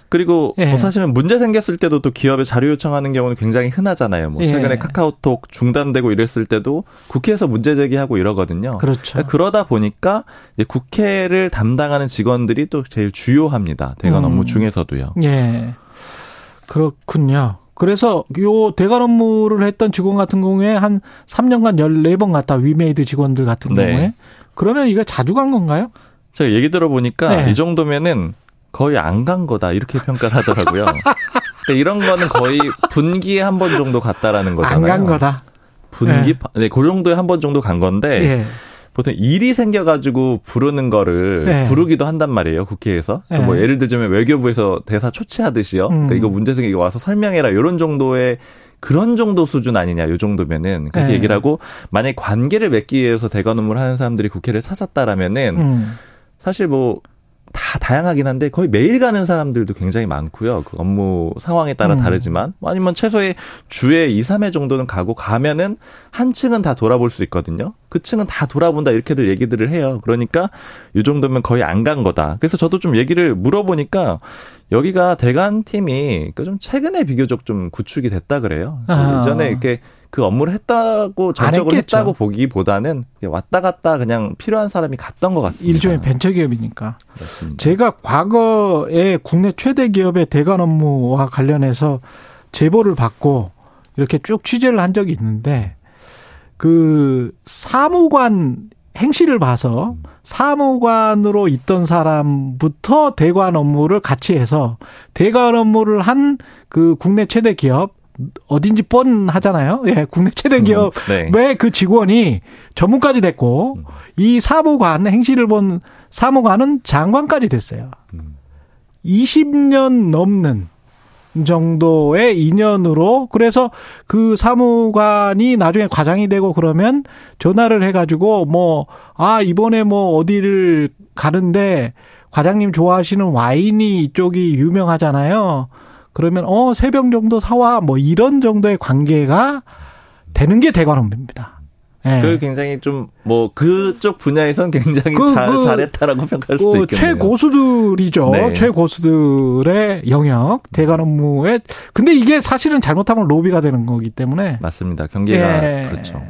그리고 예. 뭐 사실은 문제 생겼을 때도 또 기업에 자료 요청하는 경우는 굉장히 흔하잖아요. 뭐 예. 최근에 예. 카카오톡 중단되고 이랬을 때도 국회에서 문제 제기하고 이러거든요. 그렇죠. 그러니까 그러다 보니까 국회를 담당하는 직원들이 또 제일 주요합니다. 대관 업무 음. 중에서도요. 예. 그렇군요. 그래서 요 대관 업무를 했던 직원 같은 경우에 한 3년간 14번 갔다 위메이드 직원들 같은 네. 경우에 그러면 이거 자주 간 건가요? 제가 얘기 들어보니까 네. 이 정도면은 거의 안 간 거다 이렇게 평가를 하더라고요. 그러니까 이런 거는 거의 분기에 한 번 정도 갔다라는 거잖아요. 안 간 거다. 분기 네, 네 그 정도에 한 번 정도 간 건데 예. 보통 일이 생겨가지고 부르는 거를 네. 부르기도 한단 말이에요 국회에서 네. 뭐 예를 들자면 외교부에서 대사 초치하듯이요. 음. 그러니까 이거 문제 생기고 와서 설명해라 이런 정도의 그런 정도 수준 아니냐 요 정도면은 그렇게 네. 얘기를 하고 만약 관계를 맺기 위해서 대관 업무를 하는 사람들이 국회를 찾았다라면은 음. 사실 뭐 다 다양하긴 한데 거의 매일 가는 사람들도 굉장히 많고요. 그 업무 상황에 따라 음. 다르지만 아니면 최소의 주에 2, 3회 정도는 가고 가면은 한 층은 다 돌아볼 수 있거든요. 그 층은 다 돌아본다 이렇게들 얘기들을 해요. 그러니까 이 정도면 거의 안 간 거다. 그래서 저도 좀 얘기를 물어보니까 여기가 대관 팀이 그좀 최근에 비교적 좀 구축이 됐다 그래요. 아. 예전에 이렇게 그 업무를 했다고 전적으로 했다고 보기보다는 왔다 갔다 그냥 필요한 사람이 갔던 것 같습니다. 일종의 벤처기업이니까. 그렇습니다. 제가 과거에 국내 최대 기업의 대관 업무와 관련해서 제보를 받고 이렇게 쭉 취재를 한 적이 있는데 그 사무관 행실을 봐서 사무관으로 있던 사람부터 대관 업무를 같이 해서 대관 업무를 한 그 국내 최대 기업 어딘지 뻔하잖아요. 예, 국내 최대 기업의 음, 네. 그 직원이 전문까지 됐고 음. 이 사무관 행실을 본 사무관은 장관까지 됐어요. 음. 20년 넘는 정도의 인연으로 그래서 그 사무관이 나중에 과장이 되고 그러면 전화를 해가지고 뭐 아 이번에 뭐 어디를 가는데 과장님 좋아하시는 와인이 이쪽이 유명하잖아요. 그러면 어 세 병 정도 사와 뭐 이런 정도의 관계가 되는 게 대관업무입니다. 예. 그 굉장히 좀 뭐 그쪽 분야에선 굉장히 그, 잘, 그, 잘했다라고 평가할 수도 그 있겠네요. 최고수들이죠. 네. 최고수들의 영역 대관 업무에 근데 이게 사실은 잘못하면 로비가 되는 거기 때문에 맞습니다. 경계가 예. 그렇죠.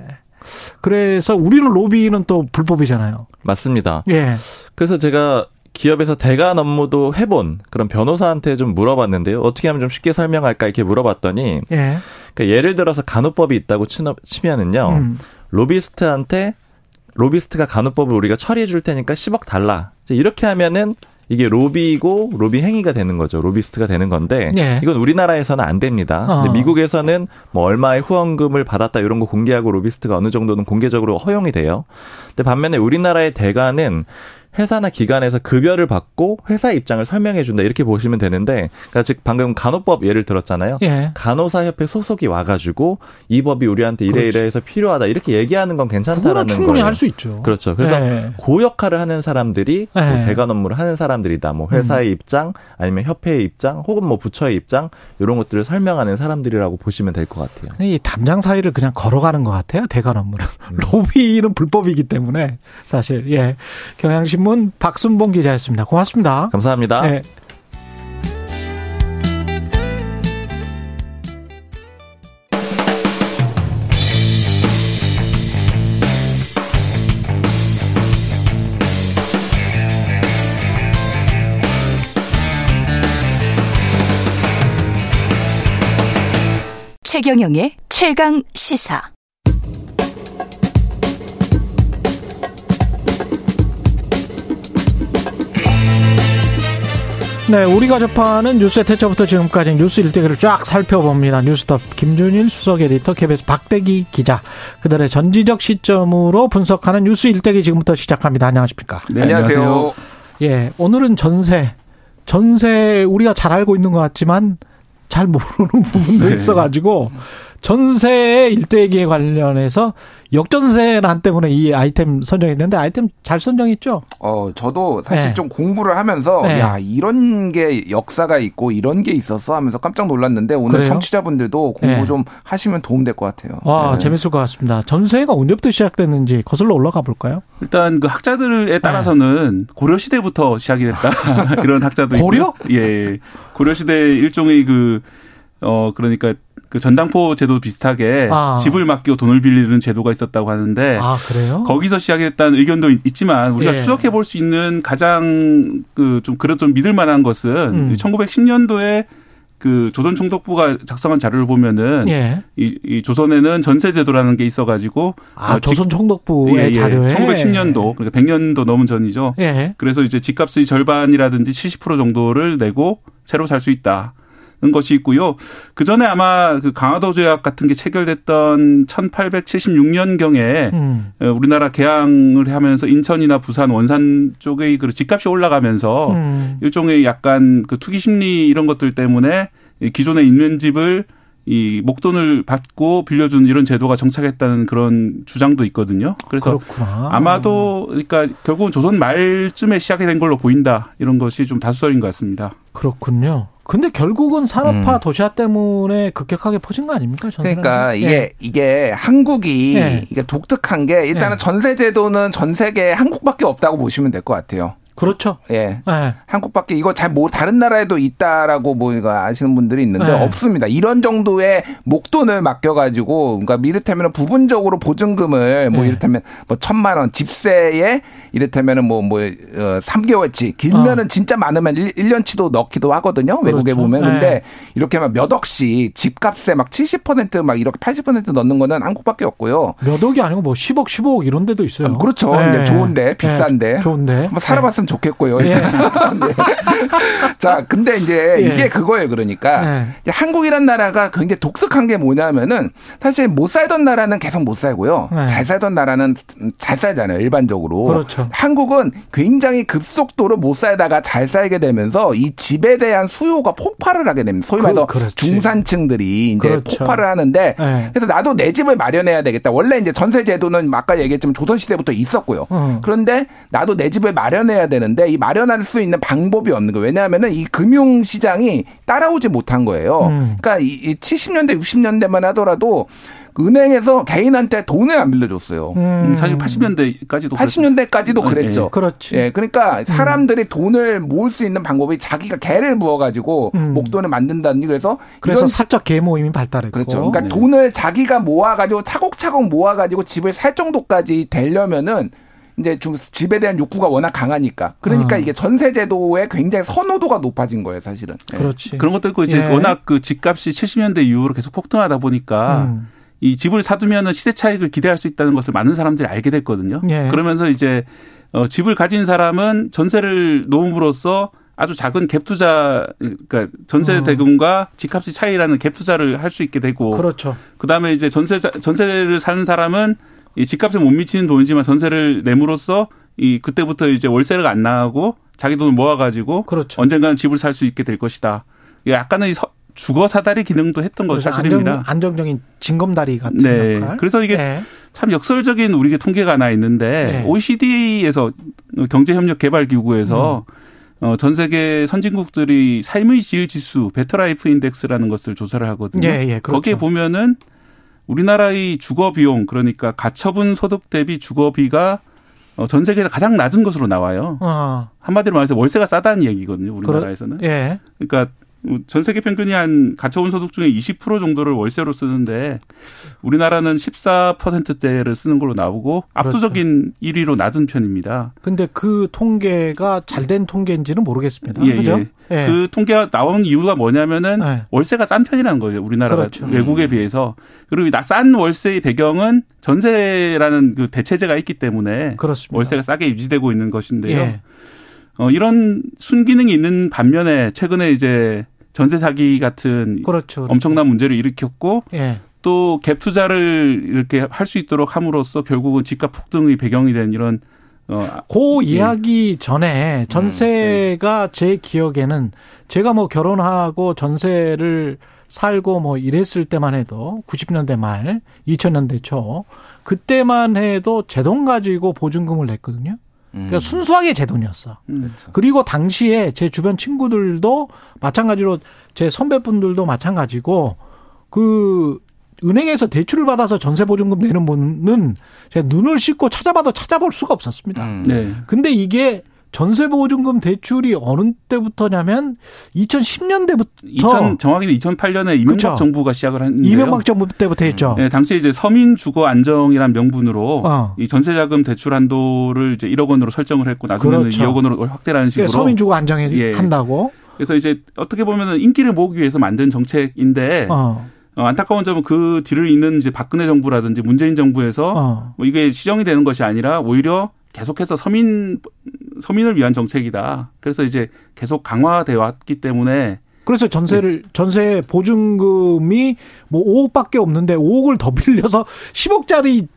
그래서 우리는 로비는 또 불법이잖아요. 맞습니다. 예. 그래서 제가 기업에서 대관 업무도 해본 그런 변호사한테 좀 물어봤는데요. 어떻게 하면 좀 쉽게 설명할까 이렇게 물어봤더니 예. 그러니까 예를 들어서 간호법이 있다고 치면은요. 음. 로비스트한테 로비스트가 간호법을 우리가 처리해 줄 테니까 10억 달라. 이렇게 하면은 이게 로비고 로비 행위가 되는 거죠. 로비스트가 되는 건데 예. 이건 우리나라에서는 안 됩니다. 어. 근데 미국에서는 뭐 얼마의 후원금을 받았다 이런 거 공개하고 로비스트가 어느 정도는 공개적으로 허용이 돼요. 근데 반면에 우리나라의 대관은 회사나 기관에서 급여를 받고 회사 입장을 설명해 준다 이렇게 보시면 되는데 그러니까 즉 방금 간호법 예를 들었잖아요. 예. 간호사협회 소속이 와가지고 이 법이 우리한테 이래 이래 해서 필요하다 이렇게 얘기하는 건 괜찮다라는. 충분히 할 수 있죠. 그렇죠. 그래서 예. 그 역할을 하는 사람들이 예. 뭐 대관 업무를 하는 사람들이다. 뭐 회사의 음. 입장 아니면 협회의 입장 혹은 뭐 부처의 입장 이런 것들을 설명하는 사람들이라고 보시면 될 것 같아요. 이 담장 사이를 그냥 걸어가는 것 같아요. 대관 업무는 음. <laughs> 로비는 불법이기 때문에 사실 예 경향신문 신문 박순봉 기자였습니다. 고맙습니다. 감사합니다. 네. 최경영의 최강 시사. 네, 우리가 접하는 뉴스의 태초부터 지금까지 뉴스 일대기를 쫙 살펴봅니다. 뉴스톱 김준일 수석 에디터, KBS 박대기 기자, 그들의 전지적 시점으로 분석하는 뉴스 일대기 지금부터 시작합니다. 안녕하십니까? 네, 안녕하세요. 예, 오늘은 전세, 전세 우리가 잘 알고 있는 것 같지만 잘 모르는 <laughs> 부분도 네. 있어가지고 전세 일대기에 관련해서 역전세란 때문에 이 아이템 선정했는데 아이템 잘 선정했죠? 어, 저도 사실 네. 좀 공부를 하면서 네. 야, 이런 게 역사가 있고 이런 게 있었어 하면서 깜짝 놀랐는데 오늘 그래요? 청취자분들도 공부 네. 좀 하시면 도움 될 것 같아요. 와, 네. 재밌을 것 같습니다. 전세가 언제부터 시작됐는지 거슬러 올라가 볼까요? 일단 그 학자들에 따라서는 고려 시대부터 시작이 됐다. <laughs> <laughs> 이런 학자도 고려? 있고요. 예. 고려 시대 일종의 그 어, 그러니까 그 전당포 제도 비슷하게 아. 집을 맡기고 돈을 빌리는 제도가 있었다고 하는데 아, 거기서 시작했다는 의견도 있지만 우리가 예. 추적해 볼 수 있는 가장 그 좀 그래도 좀 믿을 만한 것은 음. 1910년도에 그 조선 총독부가 작성한 자료를 보면은 예. 이, 이, 조선에는 전세 제도라는 게 있어가지고 아 어, 조선 총독부의 예, 예. 자료에 1910년도 그러니까 100년도 넘은 전이죠. 예. 그래서 이제 집값의 절반이라든지 70% 정도를 내고 새로 살 수 있다. 것이 있고요. 그 전에 아마 그 강화도 조약 같은 게 체결됐던 1876년경에 음. 어, 우리나라 개항을 하면서 인천이나 부산, 원산 쪽의 그 집값이 올라가면서 음. 일종의 약간 그 투기 심리 이런 것들 때문에 기존에 있는 집을 이 목돈을 받고 빌려준 이런 제도가 정착했다는 그런 주장도 있거든요. 그래서 그렇구나. 아마도 그러니까 결국은 조선 말쯤에 시작이 된 걸로 보인다 이런 것이 좀 다수설인 것 같습니다. 그렇군요. 근데 결국은 산업화 음. 도시화 때문에 급격하게 퍼진 거 아닙니까? 그러니까 이게 예. 이게 한국이 예. 이게 독특한 게 일단은 예. 전세 제도는 전 세계에 한국밖에 없다고 보시면 될 것 같아요. 그렇죠. 예. 네. 한국밖에 이거 잘 뭐 다른 나라에도 있다라고 뭐 이거 아시는 분들이 있는데 네. 없습니다. 이런 정도의 목돈을 맡겨가지고 그러니까 이를테면 부분적으로 보증금을 뭐 네. 이를테면 뭐 천만 원 집세에 이를테면은 뭐뭐 뭐, 어, 3개월치 길면은 어. 진짜 많으면 1, 1년치도 넣기도 하거든요. 그렇죠. 외국에 보면 네. 근데 이렇게 막 몇 억씩 집값에 막 70%막 이렇게 80% 넣는 거는 한국밖에 없고요. 몇 억이 아니고 뭐 10억, 15억 이런 데도 있어요. 아, 그렇죠. 네. 좋은데 비싼데. 네. 좋은데. 뭐 살아봤으면 했으면 좋겠고요. 예. <laughs> 네. 자, 근데 이제 예. 이게 그거예요. 그러니까 예. 한국이란 나라가 굉장히 독특한 게 뭐냐면은 사실 못 살던 나라는 계속 못 살고요. 예. 잘 살던 나라는 잘 살잖아요. 일반적으로. 그렇죠. 한국은 굉장히 급속도로 못 살다가 잘 살게 되면서 이 집에 대한 수요가 폭발을 하게 됩니다. 소위 말해서 그, 중산층들이 이제 그렇죠. 폭발을 하는데 예. 그래서 나도 내 집을 마련해야 되겠다. 원래 이제 전세 제도는 아까 얘기했지만 조선 시대부터 있었고요. 어. 그런데 나도 내 집을 마련해야 돼. 되는데 이 마련할 수 있는 방법이 없는 거예요. 왜냐하면은 이 금융 시장이 따라오지 못한 거예요. 음. 그러니까 이 70년대 60년대만 하더라도 은행에서 개인한테 돈을 안 빌려줬어요. 음. 사실 80년대까지도 80년대까지도 그랬죠. 예. 그렇지. 예, 그러니까 사람들이 음. 돈을 모을 수 있는 방법이 자기가 개를 부어가지고 음. 목돈을 만든다는 그래서 그래서 사적 개 모임이 발달했고 그렇죠. 그러니까 네. 돈을 자기가 모아가지고 차곡차곡 모아가지고 집을 살 정도까지 되려면은 이제 집에 대한 욕구가 워낙 강하니까. 그러니까 어. 이게 전세 제도에 굉장히 선호도가 높아진 거예요, 사실은. 예. 그렇지. 그런 것도 있고 이제 예. 워낙 그 집값이 70년대 이후로 계속 폭등하다 보니까 음. 이 집을 사두면은 시세 차익을 기대할 수 있다는 것을 많은 사람들이 알게 됐거든요. 예. 그러면서 이제 어 집을 가진 사람은 전세를 놓음으로써 아주 작은 갭 투자 그러니까 전세 어. 대금과 집값의 차이라는 갭 투자를 할 수 있게 되고 그렇죠. 그다음에 이제 전세 전세를 사는 사람은 이 집값에 못 미치는 돈이지만 전세를 내므로써 이 그때부터 이제 월세가 안 나가고 자기 돈을 모아가지고 그렇죠. 언젠가는 집을 살 수 있게 될 것이다. 약간의 주거 사다리 기능도 했던 것이 사실입니다. 안정, 적인 징검다리 같은 네. 역할. 그래서 이게 네. 참 역설적인 우리게 통계가 하나 있는데 네. OECD에서 경제협력개발기구에서 음. 어, 전 세계 선진국들이 삶의 질 지수 Better Life Index라는 것을 조사를 하거든요. 예, 예, 그렇죠. 거기에 보면은 우리나라의 주거 비용 그러니까 가처분 소득 대비 주거비가 어, 전 세계에서 가장 낮은 것으로 나와요. 어. 한마디로 말해서 월세가 싸다는 얘기거든요. 우리나라에서는. 그러, 예. 그러니까 전 세계 평균이 한 가처분 소득 중에 20% 정도를 월세로 쓰는데 우리나라는 14%대를 쓰는 걸로 나오고 그렇죠. 압도적인 1위로 낮은 편입니다. 근데 그 통계가 잘 된 통계인지는 모르겠습니다. 예, 그죠? 예. 예. 그 통계가 나온 이유가 뭐냐면은 예. 월세가 싼 편이라는 거예요. 우리나라가 그렇죠. 외국에 비해서. 그리고 싼 월세의 배경은 전세라는 그 대체제가 있기 때문에 그렇습니다. 월세가 싸게 유지되고 있는 것인데요. 예. 어, 이런 순기능이 있는 반면에 최근에 이제 전세 사기 같은 그렇죠, 그렇죠. 엄청난 문제를 일으켰고 예. 또갭 투자를 이렇게 할 수 있도록 함으로써 결국은 집값 폭등의 배경이 된 이런 어, 그 예. 이야기 전에 전세가 음, 네. 제 기억에는 제가 뭐 결혼하고 전세를 살고 뭐 이랬을 때만 해도 90년대 말, 2000년대 초 그때만 해도 제 돈 가지고 보증금을 냈거든요. 그러니까 음. 순수하게 제 돈이었어. 음. 그렇죠. 그리고 당시에 제 주변 친구들도 마찬가지로 제 선배분들도 마찬가지고 그 은행에서 대출을 받아서 전세 보증금 내는 분은 제가 눈을 씻고 찾아봐도 찾아볼 수가 없었습니다. 음. 네. 근데 이게 전세보증금 대출이 어느 때부터냐면 2010년대부터 2000, 정확히는 2008년에 이명박 그렇죠. 정부가 시작을 했는데요. 이명박 정부 때부터 했죠. 네, 당시에 이제 서민 주거 안정이란 명분으로 어. 이 전세자금 대출 한도를 이제 1억 원으로 설정을 했고 나중에는 그렇죠. 2억 원으로 확대라는 식으로 그러니까 서민 주거 안정에 예. 한다고. 그래서 이제 어떻게 보면은 인기를 모으기 위해서 만든 정책인데 어. 어, 안타까운 점은 그 뒤를 잇는 이제 박근혜 정부라든지 문재인 정부에서 어. 뭐 이게 시정이 되는 것이 아니라 오히려 계속해서 서민 서민을 위한 정책이다. 그래서 이제 계속 강화돼 왔기 때문에 그래서 전세를 네. 전세 보증금이 뭐 5억밖에 없는데 5억을 더 빌려서 10억짜리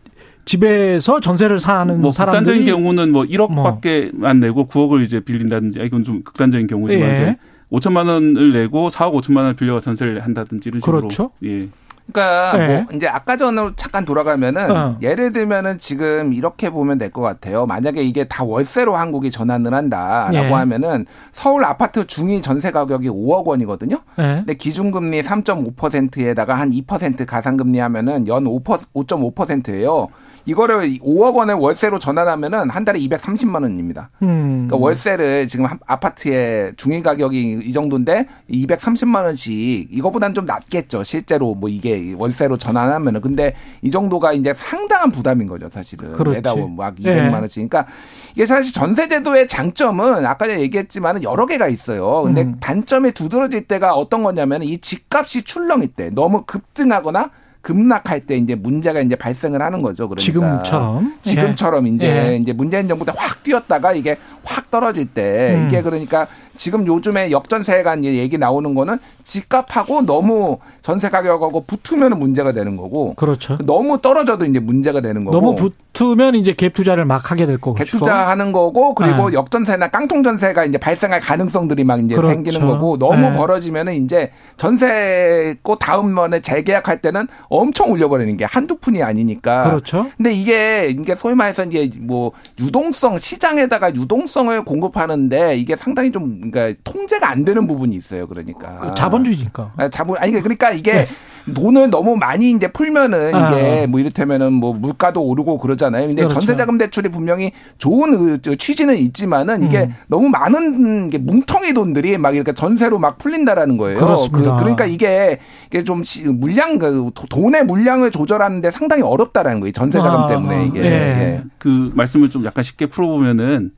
집에서 전세를 사는 뭐 사람들이 극단적인 경우는 뭐 1억밖에 뭐. 안 내고 9억을 이제 빌린다든지 이건 좀 극단적인 경우지만 예. 이제 5천만 원을 내고 4억 5천만 원을 빌려 전세를 한다든지 이런 식으로 그렇죠. 예. 그러니까 네. 뭐 이제 아까 전으로 잠깐 돌아가면은 어. 예를 들면은 지금 이렇게 보면 될 것 같아요. 만약에 이게 다 월세로 한국이 전환을 한다라고 네. 하면은 서울 아파트 중위 전세 가격이 5억 원이거든요. 네. 근데 기준금리 3.5%에다가 한 2% 가상금리 하면은 연 5, 5.5%예요. 이거를 5억 원의 월세로 전환하면은 한 달에 230만 원입니다. 음. 그러니까 월세를 지금 아파트의 중위 가격이 이 정도인데 230만 원씩 이거보다는 좀 낮겠죠. 실제로 뭐 이게 월세로 전환하면은 근데 이 정도가 이제 상당한 부담인 거죠, 사실은. 매달 막 200만 원씩. 그러니까 이게 사실 전세 제도의 장점은 아까 얘기했지만은 여러 개가 있어요. 근데 음. 단점이 두드러질 때가 어떤 거냐면 이 집값이 출렁일 때 너무 급등하거나 급락할 때 이제 문제가 이제 발생을 하는 거죠. 그러니까 지금처럼 지금처럼 예. 이제 예. 이제 문재인 정부 때 확 뛰었다가 이게 확 떨어질 때 음. 이게 그러니까 지금 요즘에 역전세가 얘기 나오는 거는 집값하고 너무 전세 가격하고 붙으면 문제가 되는 거고. 그렇죠. 너무 떨어져도 이제 문제가 되는 거고. 너무 붙으면 이제 갭 투자를 막 하게 될 거고. 갭 투자하는 거고 그리고 네. 역전세나 깡통 전세가 이제 발생할 가능성들이 막 이제 그렇죠. 생기는 거고 너무 네. 벌어지면은 이제 전세 고 다음 번에 재계약할 때는 엄청 올려버리는 게 한두 푼이 아니니까. 그렇죠. 근데 이게 이게 소위 말해서 이제 뭐 유동성 시장에다가 유동성 을 공급하는데 이게 상당히 좀 그러니까 통제가 안 되는 부분이 있어요. 그러니까 그 자본주의니까. 아, 자본 아니 그러니까 이게 네. 돈을 너무 많이 이제 풀면은 아. 이게 뭐 이를테면은 뭐 물가도 오르고 그러잖아요. 근데 그렇죠. 전세자금 대출이 분명히 좋은 취지는 있지만은 이게 음. 너무 많은 게 뭉텅이 돈들이 막 이렇게 전세로 막 풀린다라는 거예요. 그렇습니다. 그, 러니까 이게 이게 좀 물량 그 돈의 물량을 조절하는데 상당히 어렵다라는 거예요. 전세자금 아. 때문에 이게. 네. 그 말씀을 좀 약간 쉽게 풀어보면은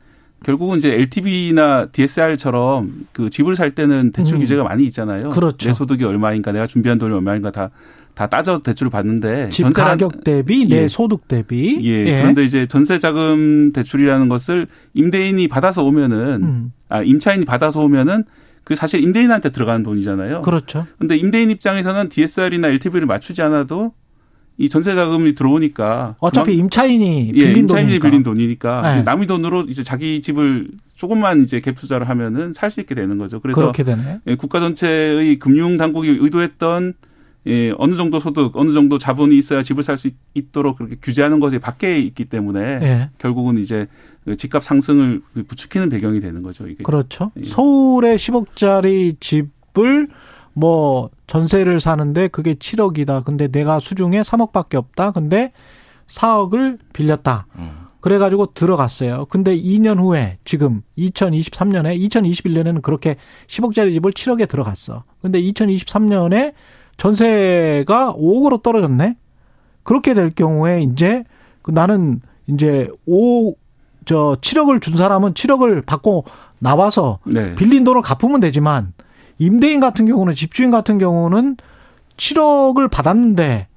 결국은 이제 LTV나 DSR처럼 그 집을 살 때는 대출 음. 규제가 많이 있잖아요. 그렇죠. 내 소득이 얼마인가, 내가 준비한 돈이 얼마인가 다. 다 따져서 대출을 받는데 집 전세 가격 대비 내 예. 소득 대비 예. 예. 그런데 이제 전세 자금 대출이라는 것을 임대인이 받아서 오면은 음. 아 임차인이 받아서 오면은 그 사실 임대인한테 들어가는 돈이잖아요. 그렇죠. 근데 임대인 입장에서는 DSR이나 LTV를 맞추지 않아도 이 전세 자금이 들어오니까 어차피 임차인이 예, 빌린 예, 임차인이 돈이니까. 빌린 돈이니까 네. 남의 돈으로 이제 자기 집을 조금만 이제 갭 투자를 하면은 살 수 있게 되는 거죠. 그래서 그렇게 되네. 예, 국가 전체의 금융 당국이 의도했던 예, 어느 정도 소득, 어느 정도 자본이 있어야 집을 살 수 있도록 그렇게 규제하는 것이 밖에 있기 때문에 예. 결국은 이제 그 집값 상승을 부추기는 배경이 되는 거죠. 이게. 그렇죠. 예. 서울의 10억짜리 집을 뭐 전세를 사는데 그게 7억이다. 근데 내가 수중에 3억밖에 없다. 근데 4억을 빌렸다. 음. 그래가지고 들어갔어요. 근데 2년 후에 지금 2023년에 2021년에는 그렇게 10억짜리 집을 7억에 들어갔어. 근데 2023년에 전세가 5억으로 떨어졌네. 그렇게 될 경우에 이제 그 나는 이제 5, 저 7억을 준 사람은 7억을 받고 나와서 네. 빌린 돈을 갚으면 되지만 임대인 같은 경우는 집주인 같은 경우는 7억을 받았는데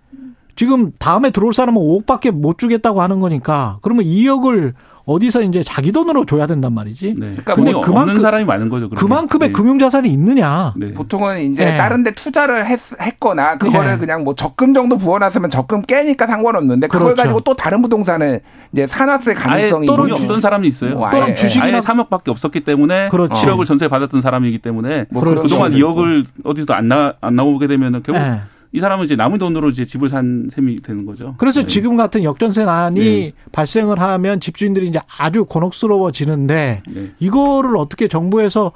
지금 다음에 들어올 사람은 5억밖에 못 주겠다고 하는 거니까 그러면 2억을 어디서 이제 자기 돈으로 줘야 된단 말이지. 네. 그러니까 근데 그만큼 없는 사람이 많은 거죠. 그렇게. 그만큼의 네. 금융 자산이 있느냐. 네. 보통은 이제 네. 다른데 투자를 했, 거나 그거를 네. 그냥 뭐 적금 정도 부어놨으면 적금 깨니까 상관없는데 그걸 그렇죠. 가지고 또 다른 부동산을 이제 사놨을 가능성이 아예 돈을 주던 사람이 있어요. 뭐 또는 주식이나 아예 3억밖에 없었기 때문에 그렇지. 7억을 전세 받았던 사람이기 때문에 뭐 그동안 2억을 어디서 안, 나, 안 나오게 되면 결국 네. 이 사람은 이제 남은 돈으로 이제 집을 산 셈이 되는 거죠. 그래서 네. 지금 같은 역전세난이 네. 발생을 하면 집주인들이 이제 아주 곤혹스러워지는데 네. 이거를 어떻게 정부에서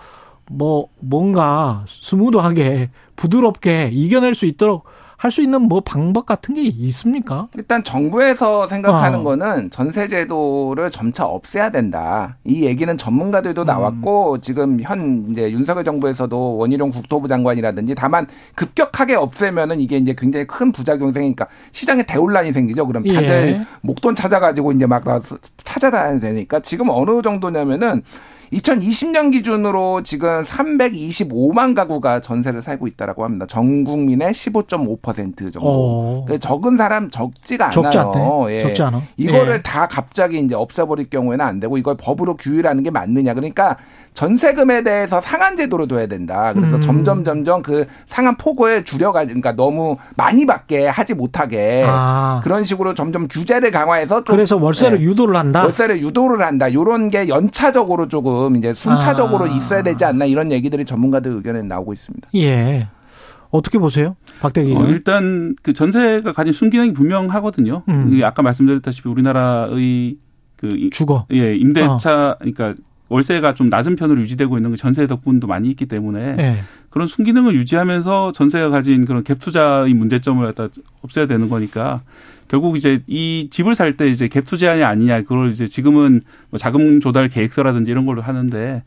뭐 뭔가 스무드하게 부드럽게 이겨낼 수 있도록 할 수 있는 뭐 방법 같은 게 있습니까? 일단 정부에서 생각하는 어. 거는 전세 제도를 점차 없애야 된다. 이 얘기는 전문가들도 음. 나왔고 지금 현 이제 윤석열 정부에서도 원희룡 국토부 장관이라든지 다만 급격하게 없애면은 이게 이제 굉장히 큰 부작용이 생기니까 시장에 대혼란이 생기죠. 그럼 다들 예. 목돈 찾아가지고 이제 막 찾아다녀야 되니까 지금 어느 정도냐면은 2020년 기준으로 지금 325만 가구가 전세를 살고 있다라고 합니다. 전 국민의 15.5% 정도. 어. 적은 사람 적지가 적지 않아요. 예. 적지 않아. 이거를 예. 다 갑자기 이제 없애버릴 경우에는 안 되고 이걸 법으로 규율하는 게 맞느냐. 그러니까 전세금에 대해서 상한 제도로 둬야 된다. 그래서 음. 점점 점점 그 상한 폭을 줄여가 그러니까 너무 많이 받게 하지 못하게 아. 그런 식으로 점점 규제를 강화해서 그래서 월세를 네. 유도를 한다. 월세를 유도를 한다. 요런 게 연차적으로 조금 이제 순차적으로 아. 있어야 되지 않나 이런 얘기들이 전문가들 의견에 나오고 있습니다. 예. 어떻게 보세요? 박대기 어, 일단 그 전세가 가진 순기능이 분명하거든요. 음. 아까 말씀드렸다시피 우리나라의 그 주거 예 임대차 어. 그러니까 월세가 좀 낮은 편으로 유지되고 있는 게 전세 덕분도 많이 있기 때문에 네. 그런 순기능을 유지하면서 전세가 가진 그런 갭 투자의 문제점을 갖다 없애야 되는 거니까 결국 이제 이 집을 살 때 이제 갭 투자냐 아니냐 그걸 이제 지금은 뭐 자금 조달 계획서라든지 이런 걸로 하는데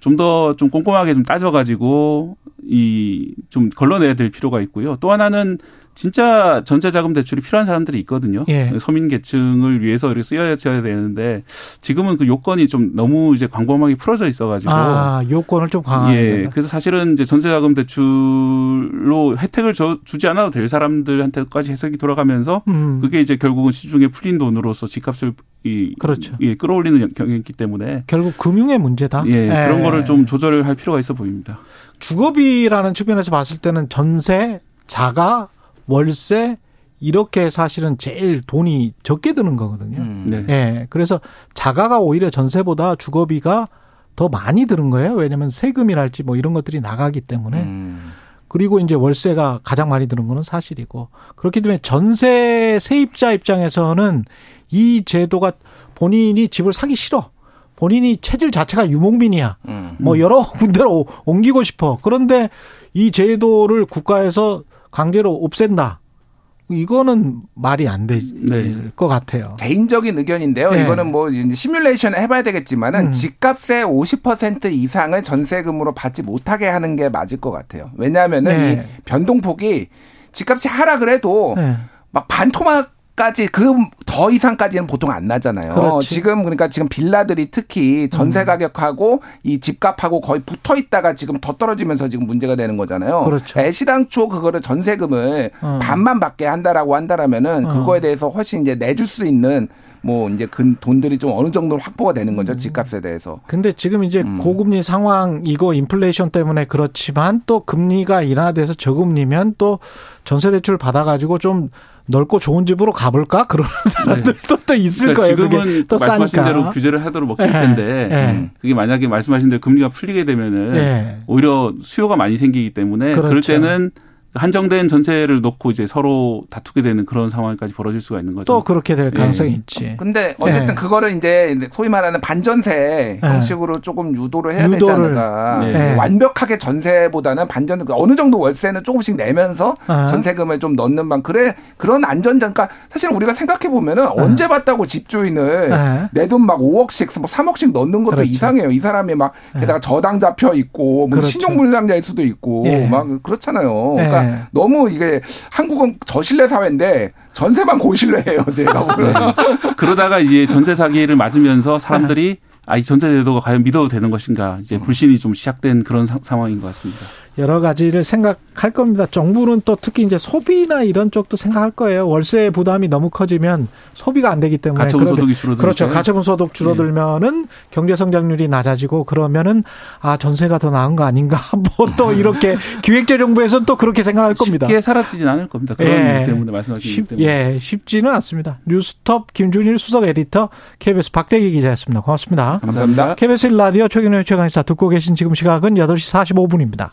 좀 더좀 좀 꼼꼼하게 좀 따져가지고 이 좀 걸러내야 될 필요가 있고요. 또 하나는 진짜 전세 자금 대출이 필요한 사람들이 있거든요. 예. 서민 계층을 위해서 이렇게 쓰여야 되는데 지금은 그 요건이 좀 너무 이제 광범하게 풀어져 있어가지고 아 요건을 좀 강화해야 예. 된다. 그래서 사실은 이제 전세 자금 대출로 혜택을 줘, 주지 않아도 될 사람들한테까지 해석이 돌아가면서 음. 그게 이제 결국은 시중에 풀린 돈으로서 집값을 이 그렇죠. 예, 끌어올리는 경향이 있기 때문에 결국 금융의 문제다. 예, 예. 그런 거를 좀 조절을 할 필요가 있어 보입니다. 주거비라는 측면에서 봤을 때는 전세, 자가 월세 이렇게 사실은 제일 돈이 적게 드는 거거든요. 음. 네. 예. 그래서 자가가 오히려 전세보다 주거비가 더 많이 드는 거예요. 왜냐하면 세금이랄지 뭐 이런 것들이 나가기 때문에. 음. 그리고 이제 월세가 가장 많이 드는 거는 사실이고 그렇기 때문에 전세 세입자 입장에서는 이 제도가 본인이 집을 사기 싫어. 본인이 체질 자체가 유목민이야. 음. 뭐 여러 군데로 옮기고 싶어. 그런데 이 제도를 국가에서 강제로 없앤다. 이거는 말이 안 될것 네. 같아요. 개인적인 의견인데요. 네. 이거는 뭐 시뮬레이션 해봐야 되겠지만은 음. 집값의 50% 이상을 전세금으로 받지 못하게 하는 게 맞을 것 같아요. 왜냐하면은 네. 이 변동폭이 집값이 하락을 해도 네. 막 반토막 까지 그 더 이상까지는 보통 안 나잖아요. 그렇지. 지금 그러니까 지금 빌라들이 특히 전세 음. 가격하고 이 집값하고 거의 붙어 있다가 지금 더 떨어지면서 지금 문제가 되는 거잖아요. 그렇죠. 애시당초 그거를 전세금을 음. 반만 받게 한다라고 한다라면은 음. 그거에 대해서 훨씬 이제 내줄 수 있는 뭐 이제 그 돈들이 좀 어느 정도 확보가 되는 거죠 음. 집값에 대해서. 근데 지금 이제 음. 고금리 상황이고 인플레이션 때문에 그렇지만 또 금리가 인하돼서 저금리면 또 전세 대출 받아가지고 좀 넓고 좋은 집으로 가볼까 그런 <laughs> 사람들도 네. 또 있을 그러니까 거예요. 지금은 또 말씀하신 싸니까. 대로 규제를 하도록 먹힐 네. 텐데 네. 그게 만약에 말씀하신 대로 금리가 풀리게 되면은 네. 오히려 수요가 많이 생기기 때문에 그렇죠. 그럴 때는 한정된 전세를 놓고 이제 서로 다투게 되는 그런 상황까지 벌어질 수가 있는 거죠. 또 그렇게 될 예. 가능성이 예. 있지. 근데 어쨌든 예. 그거를 이제 소위 말하는 반전세 예. 형식으로 조금 유도를 해야 유도를. 되지 않을까. 예. 완벽하게 전세보다는 반전 어느 정도 월세는 조금씩 내면서 아. 전세금을 좀 넣는 방 그래 그런 안전장 그러니까 사실 우리가 생각해 보면은 아. 언제 봤다고 집주인을 아. 내돈 막 5억씩 뭐 3억씩 넣는 것도 그렇죠. 이상해요. 이 사람이 막 게다가 저당 잡혀 있고 뭐 그렇죠. 신용불량자일 수도 있고 막 그렇잖아요. 그러니까 네. 너무 이게 한국은 저신뢰 사회인데 전세만 고신뢰예요, 제가 보면. 네. 그러다가 이제 전세 사기를 맞으면서 사람들이 아, 이 전세 제도가 과연 믿어도 되는 것인가 이제 불신이 좀 시작된 그런 사, 상황인 것 같습니다. 여러 가지를 생각할 겁니다. 정부는 또 특히 이제 소비나 이런 쪽도 생각할 거예요. 월세 부담이 너무 커지면 소비가 안 되기 때문에 가처분 소득이 줄어들 그렇죠. 가처분 소득 줄어들면은 네. 경제 성장률이 낮아지고 그러면은 아 전세가 더 나은 거 아닌가 <laughs> 뭐 또 이렇게 <laughs> 기획재정부에서는 또 그렇게 생각할 겁니다. 쉽게 사라지진 않을 겁니다. 그런 예. 이유 때문에 말씀하신 때문에. 예, 쉽지는 않습니다. 뉴스톱 김준일 수석 에디터 KBS 박대기 기자였습니다. 고맙습니다. 감사합니다. KBS 라디오 최경영 최강의사 듣고 계신 지금 시각은 8시 45분입니다.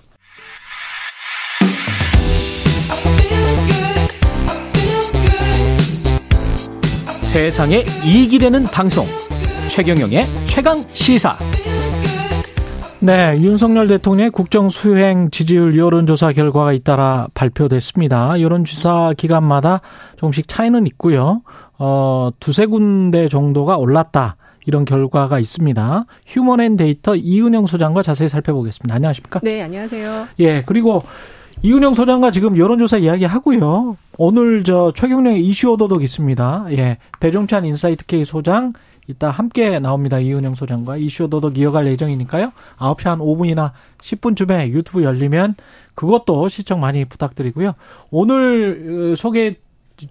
세상에 이익이 되는 방송 최경영의 최강 시사 네, 윤석열 대통령의 국정 수행 지지율 여론조사 결과가 잇따라 발표됐습니다. 여론조사 기간마다 조금씩 차이는 있고요. 어, 두세 군데 정도가 올랐다. 이런 결과가 있습니다. 휴먼앤데이터 이은영 소장과 자세히 살펴보겠습니다. 안녕하십니까? 네, 안녕하세요. 예, 그리고 이은영 소장과 지금 여론조사 이야기 하고요. 오늘 저 최경영의 이슈 오도독 있습니다. 예. 배종찬 인사이트 K 소장, 이따 함께 나옵니다. 이은영 소장과 이슈 오도독 이어갈 예정이니까요. 9시 한 5분이나 10분쯤에 유튜브 열리면 그것도 시청 많이 부탁드리고요. 오늘 어, 소개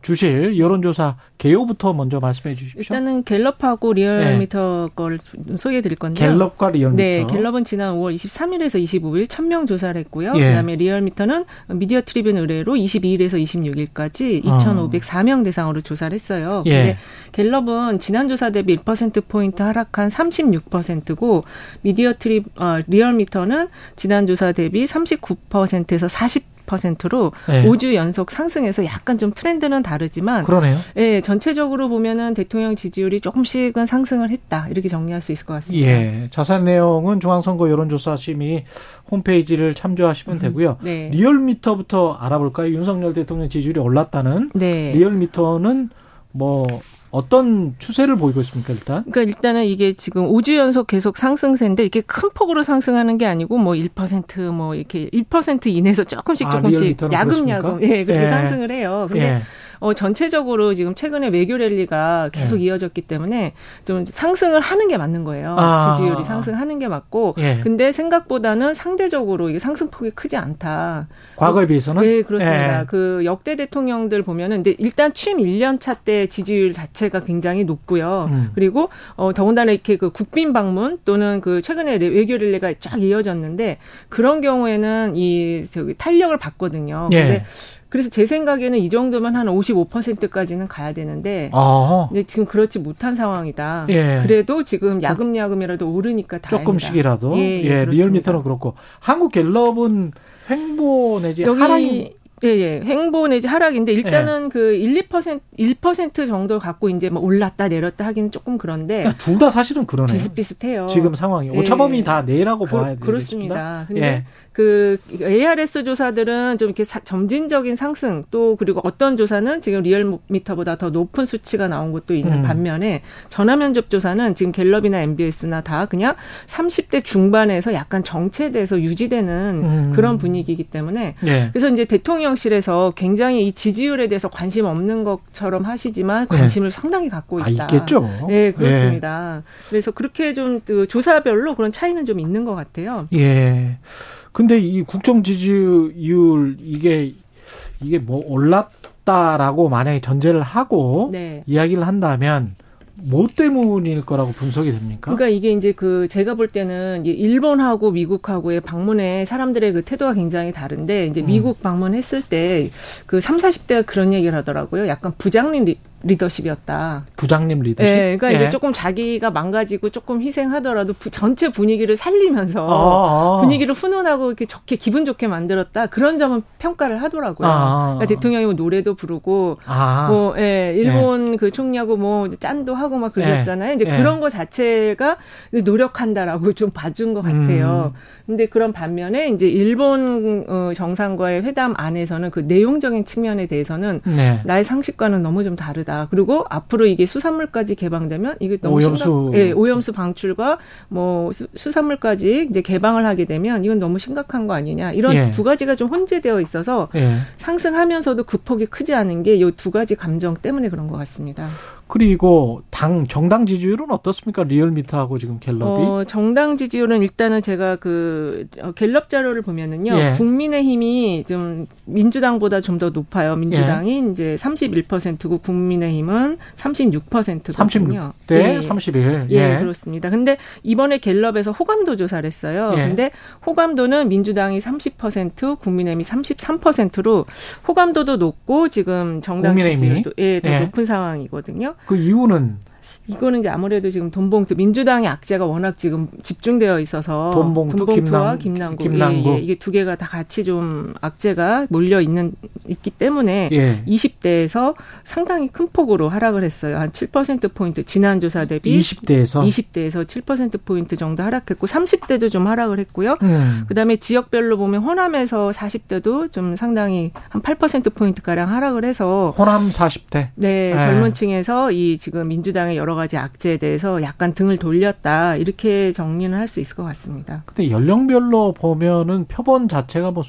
주실 여론조사 개요부터 먼저 말씀해 주십시오. 일단은 갤럽하고 리얼미터 네. 걸 소개해 드릴 건데요. 갤럽과 리얼미터. 네, 갤럽은 지난 5월 23일에서 25일 1000명 조사를 했고요. 예. 그다음에 리얼미터는 미디어 트리뷴 의뢰로 22일에서 26일까지 2504명 어. 대상으로 조사를 했어요. 예. 근데 갤럽은 지난 조사 대비 1% 포인트 하락한 36%고 미디어 트리 어, 리얼미터는 지난 조사 대비 39%에서 40 10%로 네. 5주 연속 상승해서 약간 좀 트렌드는 다르지만 그러네요. 예, 전체적으로 보면은 대통령 지지율이 조금씩은 상승을 했다. 이렇게 정리할 수 있을 것 같습니다. 예. 자세한 내용은 중앙선거 여론조사 심의 홈페이지를 참조하시면 음. 되고요. 네. 리얼미터부터 알아볼까요? 윤석열 대통령 지지율이 올랐다는 네. 리얼미터는 뭐 어떤 추세를 보이고 있습니까, 일단? 그러니까 일단은 이게 지금 5주 연속 계속 상승세인데 이게 큰 폭으로 상승하는 게 아니고 뭐 1%뭐 뭐 이렇게 1% 이내에서 조금씩 아, 조금씩 아, 야금야금 예, 그렇게 예. 상승을 해요. 근데 예. 어, 전체적으로 지금 최근에 외교 랠리가 계속 예. 이어졌기 때문에 좀 상승을 하는 게 맞는 거예요. 아. 지지율이 상승하는 게 맞고. 예. 근데 생각보다는 상대적으로 이게 상승폭이 크지 않다. 과거에 비해서는? 네, 그렇습니다. 예. 그 역대 대통령들 보면은 근데 일단 취임 1년 차 때 지지율 자체가 굉장히 높고요. 음. 그리고 어, 더군다나 이렇게 그 국빈 방문 또는 그 최근에 외교 랠리가 쫙 이어졌는데 그런 경우에는 이 저기 탄력을 받거든요. 예. 근데 그래서 제 생각에는 이 정도면 한 55%까지는 가야 되는데 아. 근데 지금 그렇지 못한 상황이다. 예. 그래도 지금 야금야금이라도 오르니까 다행이다. 조금씩이라도 예, 예, 예 리얼미터는 그렇고 한국 갤럽은 횡보 내지 하락이 예, 예. 횡보 내지 하락인데 일단은 예. 그 1, 2% 1% 정도 갖고 이제 뭐 올랐다 내렸다 하기는 조금 그런데 그러니까 둘다 사실은 그러네요. 비슷비슷해요. 지금 상황이 오차범위 예. 다 내라고 그, 봐야 되겠습니다. 그렇습니다. 근데 예. 그 ARS 조사들은 좀 이렇게 사, 점진적인 상승 또 그리고 어떤 조사는 지금 리얼미터보다 더 높은 수치가 나온 것도 있는 음. 반면에 전화 면접 조사는 지금 갤럽이나 MBS나 다 그냥 30대 중반에서 약간 정체돼서 유지되는 음. 그런 분위기이기 때문에 예. 그래서 이제 대통령실에서 굉장히 이 지지율에 대해서 관심 없는 것처럼 하시지만 예. 관심을 예. 상당히 갖고 아, 있다. 아, 있겠죠. 네, 그렇습니다. 예. 그래서 그렇게 좀 그 조사별로 그런 차이는 좀 있는 것 같아요. 예. 근데 이 국정 지지율 이게 이게 뭐 올랐다라고 만약에 전제를 하고 네. 이야기를 한다면 뭐 때문일 거라고 분석이 됩니까? 그러니까 이게 이제 그 제가 볼 때는 일본하고 미국하고의 방문에 사람들의 그 태도가 굉장히 다른데 이제 음. 미국 방문했을 때 그 3, 40대가 그런 얘기를 하더라고요. 약간 부장님 리더십이었다. 부장님 리더십. 네, 그러니까 예. 이게 조금 자기가 망가지고 조금 희생하더라도 부, 전체 분위기를 살리면서 아, 아. 분위기를 훈훈하고 이렇게 좋게 기분 좋게 만들었다. 그런 점은 평가를 하더라고요. 아, 그러니까 대통령이 뭐 노래도 부르고 아. 뭐 예, 일본 예. 그 총리하고 뭐 짠도 하고 막 그러셨잖아요. 이제 예. 그런 거 자체가 노력한다라고 <laughs> 좀 봐준 것 같아요. 음. 근데 그런 반면에 이제 일본 어, 정상과의 회담 안에서는 그 내용적인 측면에 대해서는 네. 나의 상식과는 너무 좀 다르다. 그리고 앞으로 이게 수산물까지 개방되면 이게 너무 오염수 심각, 예, 오염수 방출과 뭐 수, 산물까지 이제 개방을 하게 되면 이건 너무 심각한 거 아니냐. 이런 예. 두 가지가 좀 혼재되어 있어서 예. 상승하면서도 그 폭이 크지 않은 게 이 두 가지 감정 때문에 그런 것 같습니다. 그리고 당 정당 지지율은 어떻습니까? 리얼미터하고 지금 갤럽이? 어, 정당 지지율은 일단은 제가 그 어, 갤럽 자료를 보면은요. 예. 국민의힘이 좀 민주당보다 좀 더 높아요. 민주당이 예. 이제 31%고 국민의힘은 36%거든요. 36대 예. 31. 예. 예, 그렇습니다. 근데 이번에 갤럽에서 호감도 조사를 했어요. 예. 근데 호감도는 민주당이 30%, 국민의힘이 33%로 호감도도 높고 지금 정당 지지율도 예, 더 예. 높은 상황이거든요. 그 이유는 이거는 이제 아무래도 지금 돈봉투 민주당의 악재가 워낙 지금 집중되어 있어서 돈봉투, 와 김남국, 김남국. 예, 예. 이게 두 개가 다 같이 좀 악재가 몰려 있는 있기 때문에 예. 20대에서 상당히 큰 폭으로 하락을 했어요. 한 7% 포인트 지난 조사 대비 20대에서 20대에서 7% 포인트 정도 하락했고 30대도 좀 하락을 했고요. 음. 그다음에 지역별로 보면 호남에서 40대도 좀 상당히 한 8% 포인트 가량 하락을 해서 호남 40대 네, 네, 젊은 층에서 이 지금 민주당의 여러 가지 악재에 대해서 약간 등을 돌렸다 이렇게 정리는 할 수 있을 것 같습니다. 근데 연령별로 보면은 표본 자체가 뭐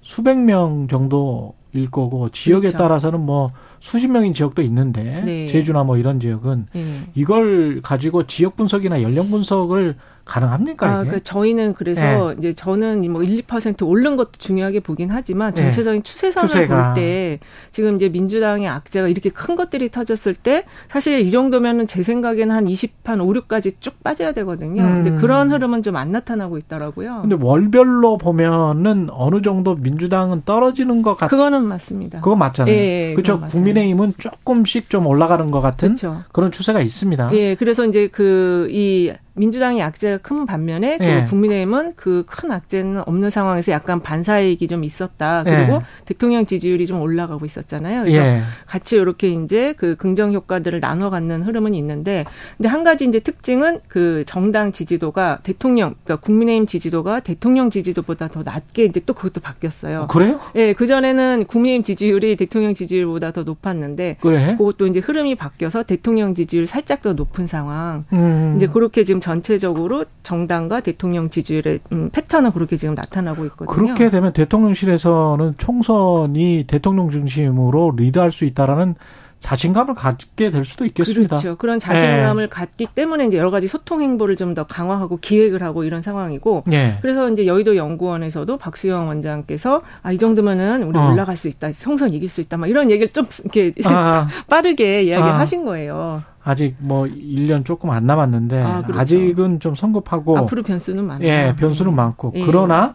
수백 명 정도일 거고 지역에 그렇죠. 따라서는 뭐 수십 명인 지역도 있는데 네. 제주나 뭐 이런 지역은 네. 이걸 가지고 지역 분석이나 연령 분석을 가능합니까? 아, 그 저희는 그래서 네. 이제 저는 뭐 1, 2% 오른 것도 중요하게 보긴 하지만 네. 전체적인 추세선을 볼때 지금 이제 민주당의 악재가 이렇게 큰 것들이 터졌을 때 사실 이 정도면은 제 생각에는 한 20, 한 5, 6까지 쭉 빠져야 되거든요. 음. 근데 그런 흐름은 좀 안 나타나고 있더라고요. 근데 월별로 보면은 어느 정도 민주당은 떨어지는 것 같. 그거는 맞습니다. 그거 맞잖아요. 예, 그렇죠. 국민의힘은 조금씩 좀 올라가는 것 같은 그쵸. 그런 추세가 있습니다. 예, 그래서 이제 그이 민주당의 악재가 큰 반면에 그 네. 국민의힘은 그 큰 악재는 없는 상황에서 약간 반사이익이 좀 있었다. 그리고 네. 대통령 지지율이 좀 올라가고 있었잖아요. 그래서 네. 같이 이렇게 이제 그 긍정 효과들을 나눠 갖는 흐름은 있는데 근데 한 가지 이제 특징은 그 정당 지지도가 대통령 그러니까 국민의힘 지지도가 대통령 지지도보다 더 낮게 이제 또 그것도 바뀌었어요. 그래요? 예, 네, 그 전에는 국민의힘 지지율이 대통령 지지율보다 더 높았는데 그래? 그것도 이제 흐름이 바뀌어서 대통령 지지율 살짝 더 높은 상황. 음. 이제 그렇게 지금 전체적으로 정당과 대통령 지지율의 음, 패턴은 그렇게 지금 나타나고 있거든요. 그렇게 되면 대통령실에서는 총선이 대통령 중심으로 리드할 수 있다라는 자신감을 갖게 될 수도 있겠습니다. 그렇죠. 그런 자신감을 네. 갖기 때문에 이제 여러 가지 소통 행보를 좀 더 강화하고 기획을 하고 이런 상황이고. 네. 그래서 이제 여의도 연구원에서도 박수영 원장께서 아 이 정도면은 우리 어. 올라갈 수 있다, 총선 이길 수 있다, 막 이런 얘기를 좀 이렇게 아. <laughs> 빠르게 이야기하신 아. 거예요. 아직 뭐 1년 조금 안 남았는데 아, 그렇죠. 직은좀 성급하고 앞으로 변수는 많아요. 예, 변수는 많고 예. 그러나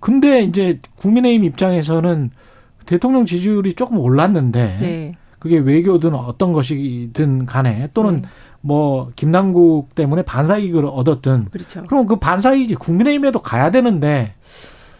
근데 이제 국민의힘 입장에서는 대통령 지지율이 조금 올랐는데 네. 그게 외교든 어떤 것이든 간에 또는 네. 뭐 김남국 때문에 반사 이익을 얻었든 그렇죠. 그럼 그 반사 이익이 국민의힘에도 가야 되는데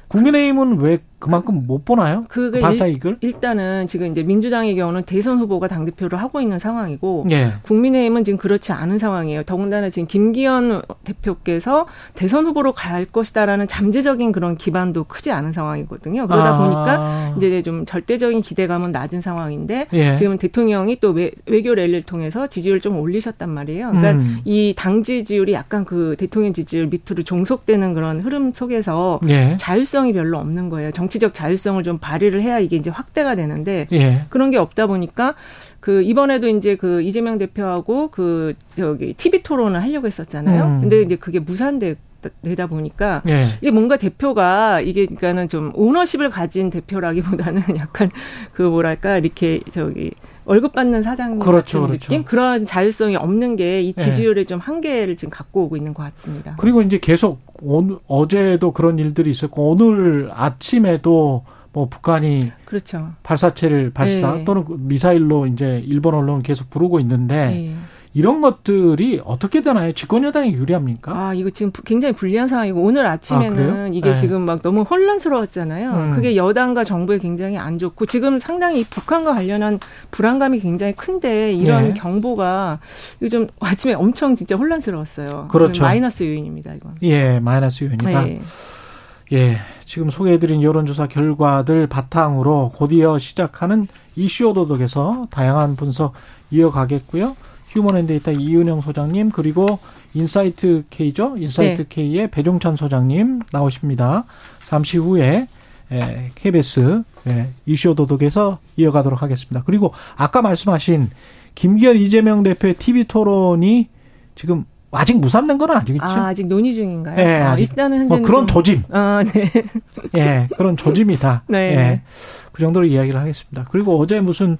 국민의힘은 왜 그만큼 못 보나요? 그게 반사이익을? 일 단은 지금 이제 민주당의 경우는 대선 후보가 당 대표를 하고 있는 상황이고 예. 국민의힘은 지금 그렇지 않은 상황이에요. 더군다나 지금 김기현 대표께서 대선 후보로 갈 것이다라는 잠재적인 그런 기반도 크지 않은 상황이거든요. 그러다 아. 보니까 이제 좀 절대적인 기대감은 낮은 상황인데 예. 지금 대통령이 또 외, 외교 랠리를 통해서 지지율을 좀 올리셨단 말이에요. 그러니까 음. 이당 지지율이 약간 그 대통령 지지율 밑으로 종속되는 그런 흐름 속에서 예. 자율성이 별로 없는 거예요. 정 치적 자율성을 좀 발휘를 해야 이게 이제 확대가 되는데 예. 그런 게 없다 보니까 그 이번에도 이제 그 이재명 대표하고 그 저기 TV 토론을 하려고 했었잖아요. 음. 근데 이제 그게 무산돼 되다 보니까 예. 이게 뭔가 대표가 이게 그러니까는 좀 오너십을 가진 대표라기보다는 <laughs> 약간 그 뭐랄까 이렇게 저기 월급 받는 사장 그렇죠, 같은 그렇죠. 느낌 그런 자율성이 없는 게 이 지지율에 예. 좀 한계를 지금 갖고 오고 있는 것 같습니다. 그리고 이제 계속 오늘 어제도 그런 일들이 있었고 오늘 아침에도 뭐 북한이 그렇죠. 발사체를 발사 네. 또는 미사일로 이제 일본 언론은 계속 부르고 있는데 네. 이런 것들이 어떻게 되나요? 집권 여당이 유리합니까? 아, 이거 지금 굉장히 불리한 상황이고 오늘 아침에는 아, 이게 네. 지금 막 너무 혼란스러웠잖아요. 음. 그게 여당과 정부에 굉장히 안 좋고 지금 상당히 북한과 관련한 불안감이 굉장히 큰데 이런 네. 경보가 좀 아침에 엄청 진짜 혼란스러웠어요. 그렇죠. 마이너스 요인입니다, 이건. 예, 마이너스 요인이다. 네. 예, 지금 소개해드린 여론조사 결과들 바탕으로 곧이어 시작하는 이슈 오도독에서 다양한 분석 이어가겠고요. 휴먼앤데이터 이은영 소장님 그리고 인사이트 K죠. 인사이트 네. K의 배종찬 소장님 나오십니다. 잠시 후에 에, KBS 에, 이슈 오도독에서 이어가도록 하겠습니다. 그리고 아까 말씀하신 김기현 이재명 대표의 TV 토론이 지금 아직 무산된 건 아니겠죠? 아, 직 논의 중인가요? 네, 아, 일단은 뭐 그런 좀... 조짐. 아, 네. 예, 그런 조짐이다. <laughs> 네. 예, 그 정도로 이야기를 하겠습니다. 그리고 어제 무슨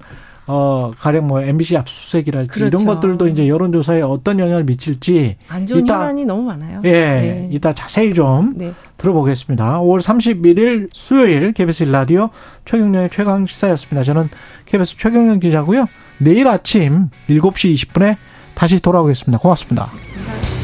어, 가령 뭐 MBC 압수수색이랄지 그렇죠. 이런 것들도 이제 여론조사에 어떤 영향을 미칠지 안 좋은 이따, 현안이 너무 많아요. 예, 네. 이따 자세히 좀 네. 들어보겠습니다. 5월 31일 수요일 KBS 라디오 최경련의 최강 시사였습니다. 저는 KBS 최경련 기자고요. 내일 아침 7시 20분에 다시 돌아오겠습니다. 고맙습니다. 감사합니다.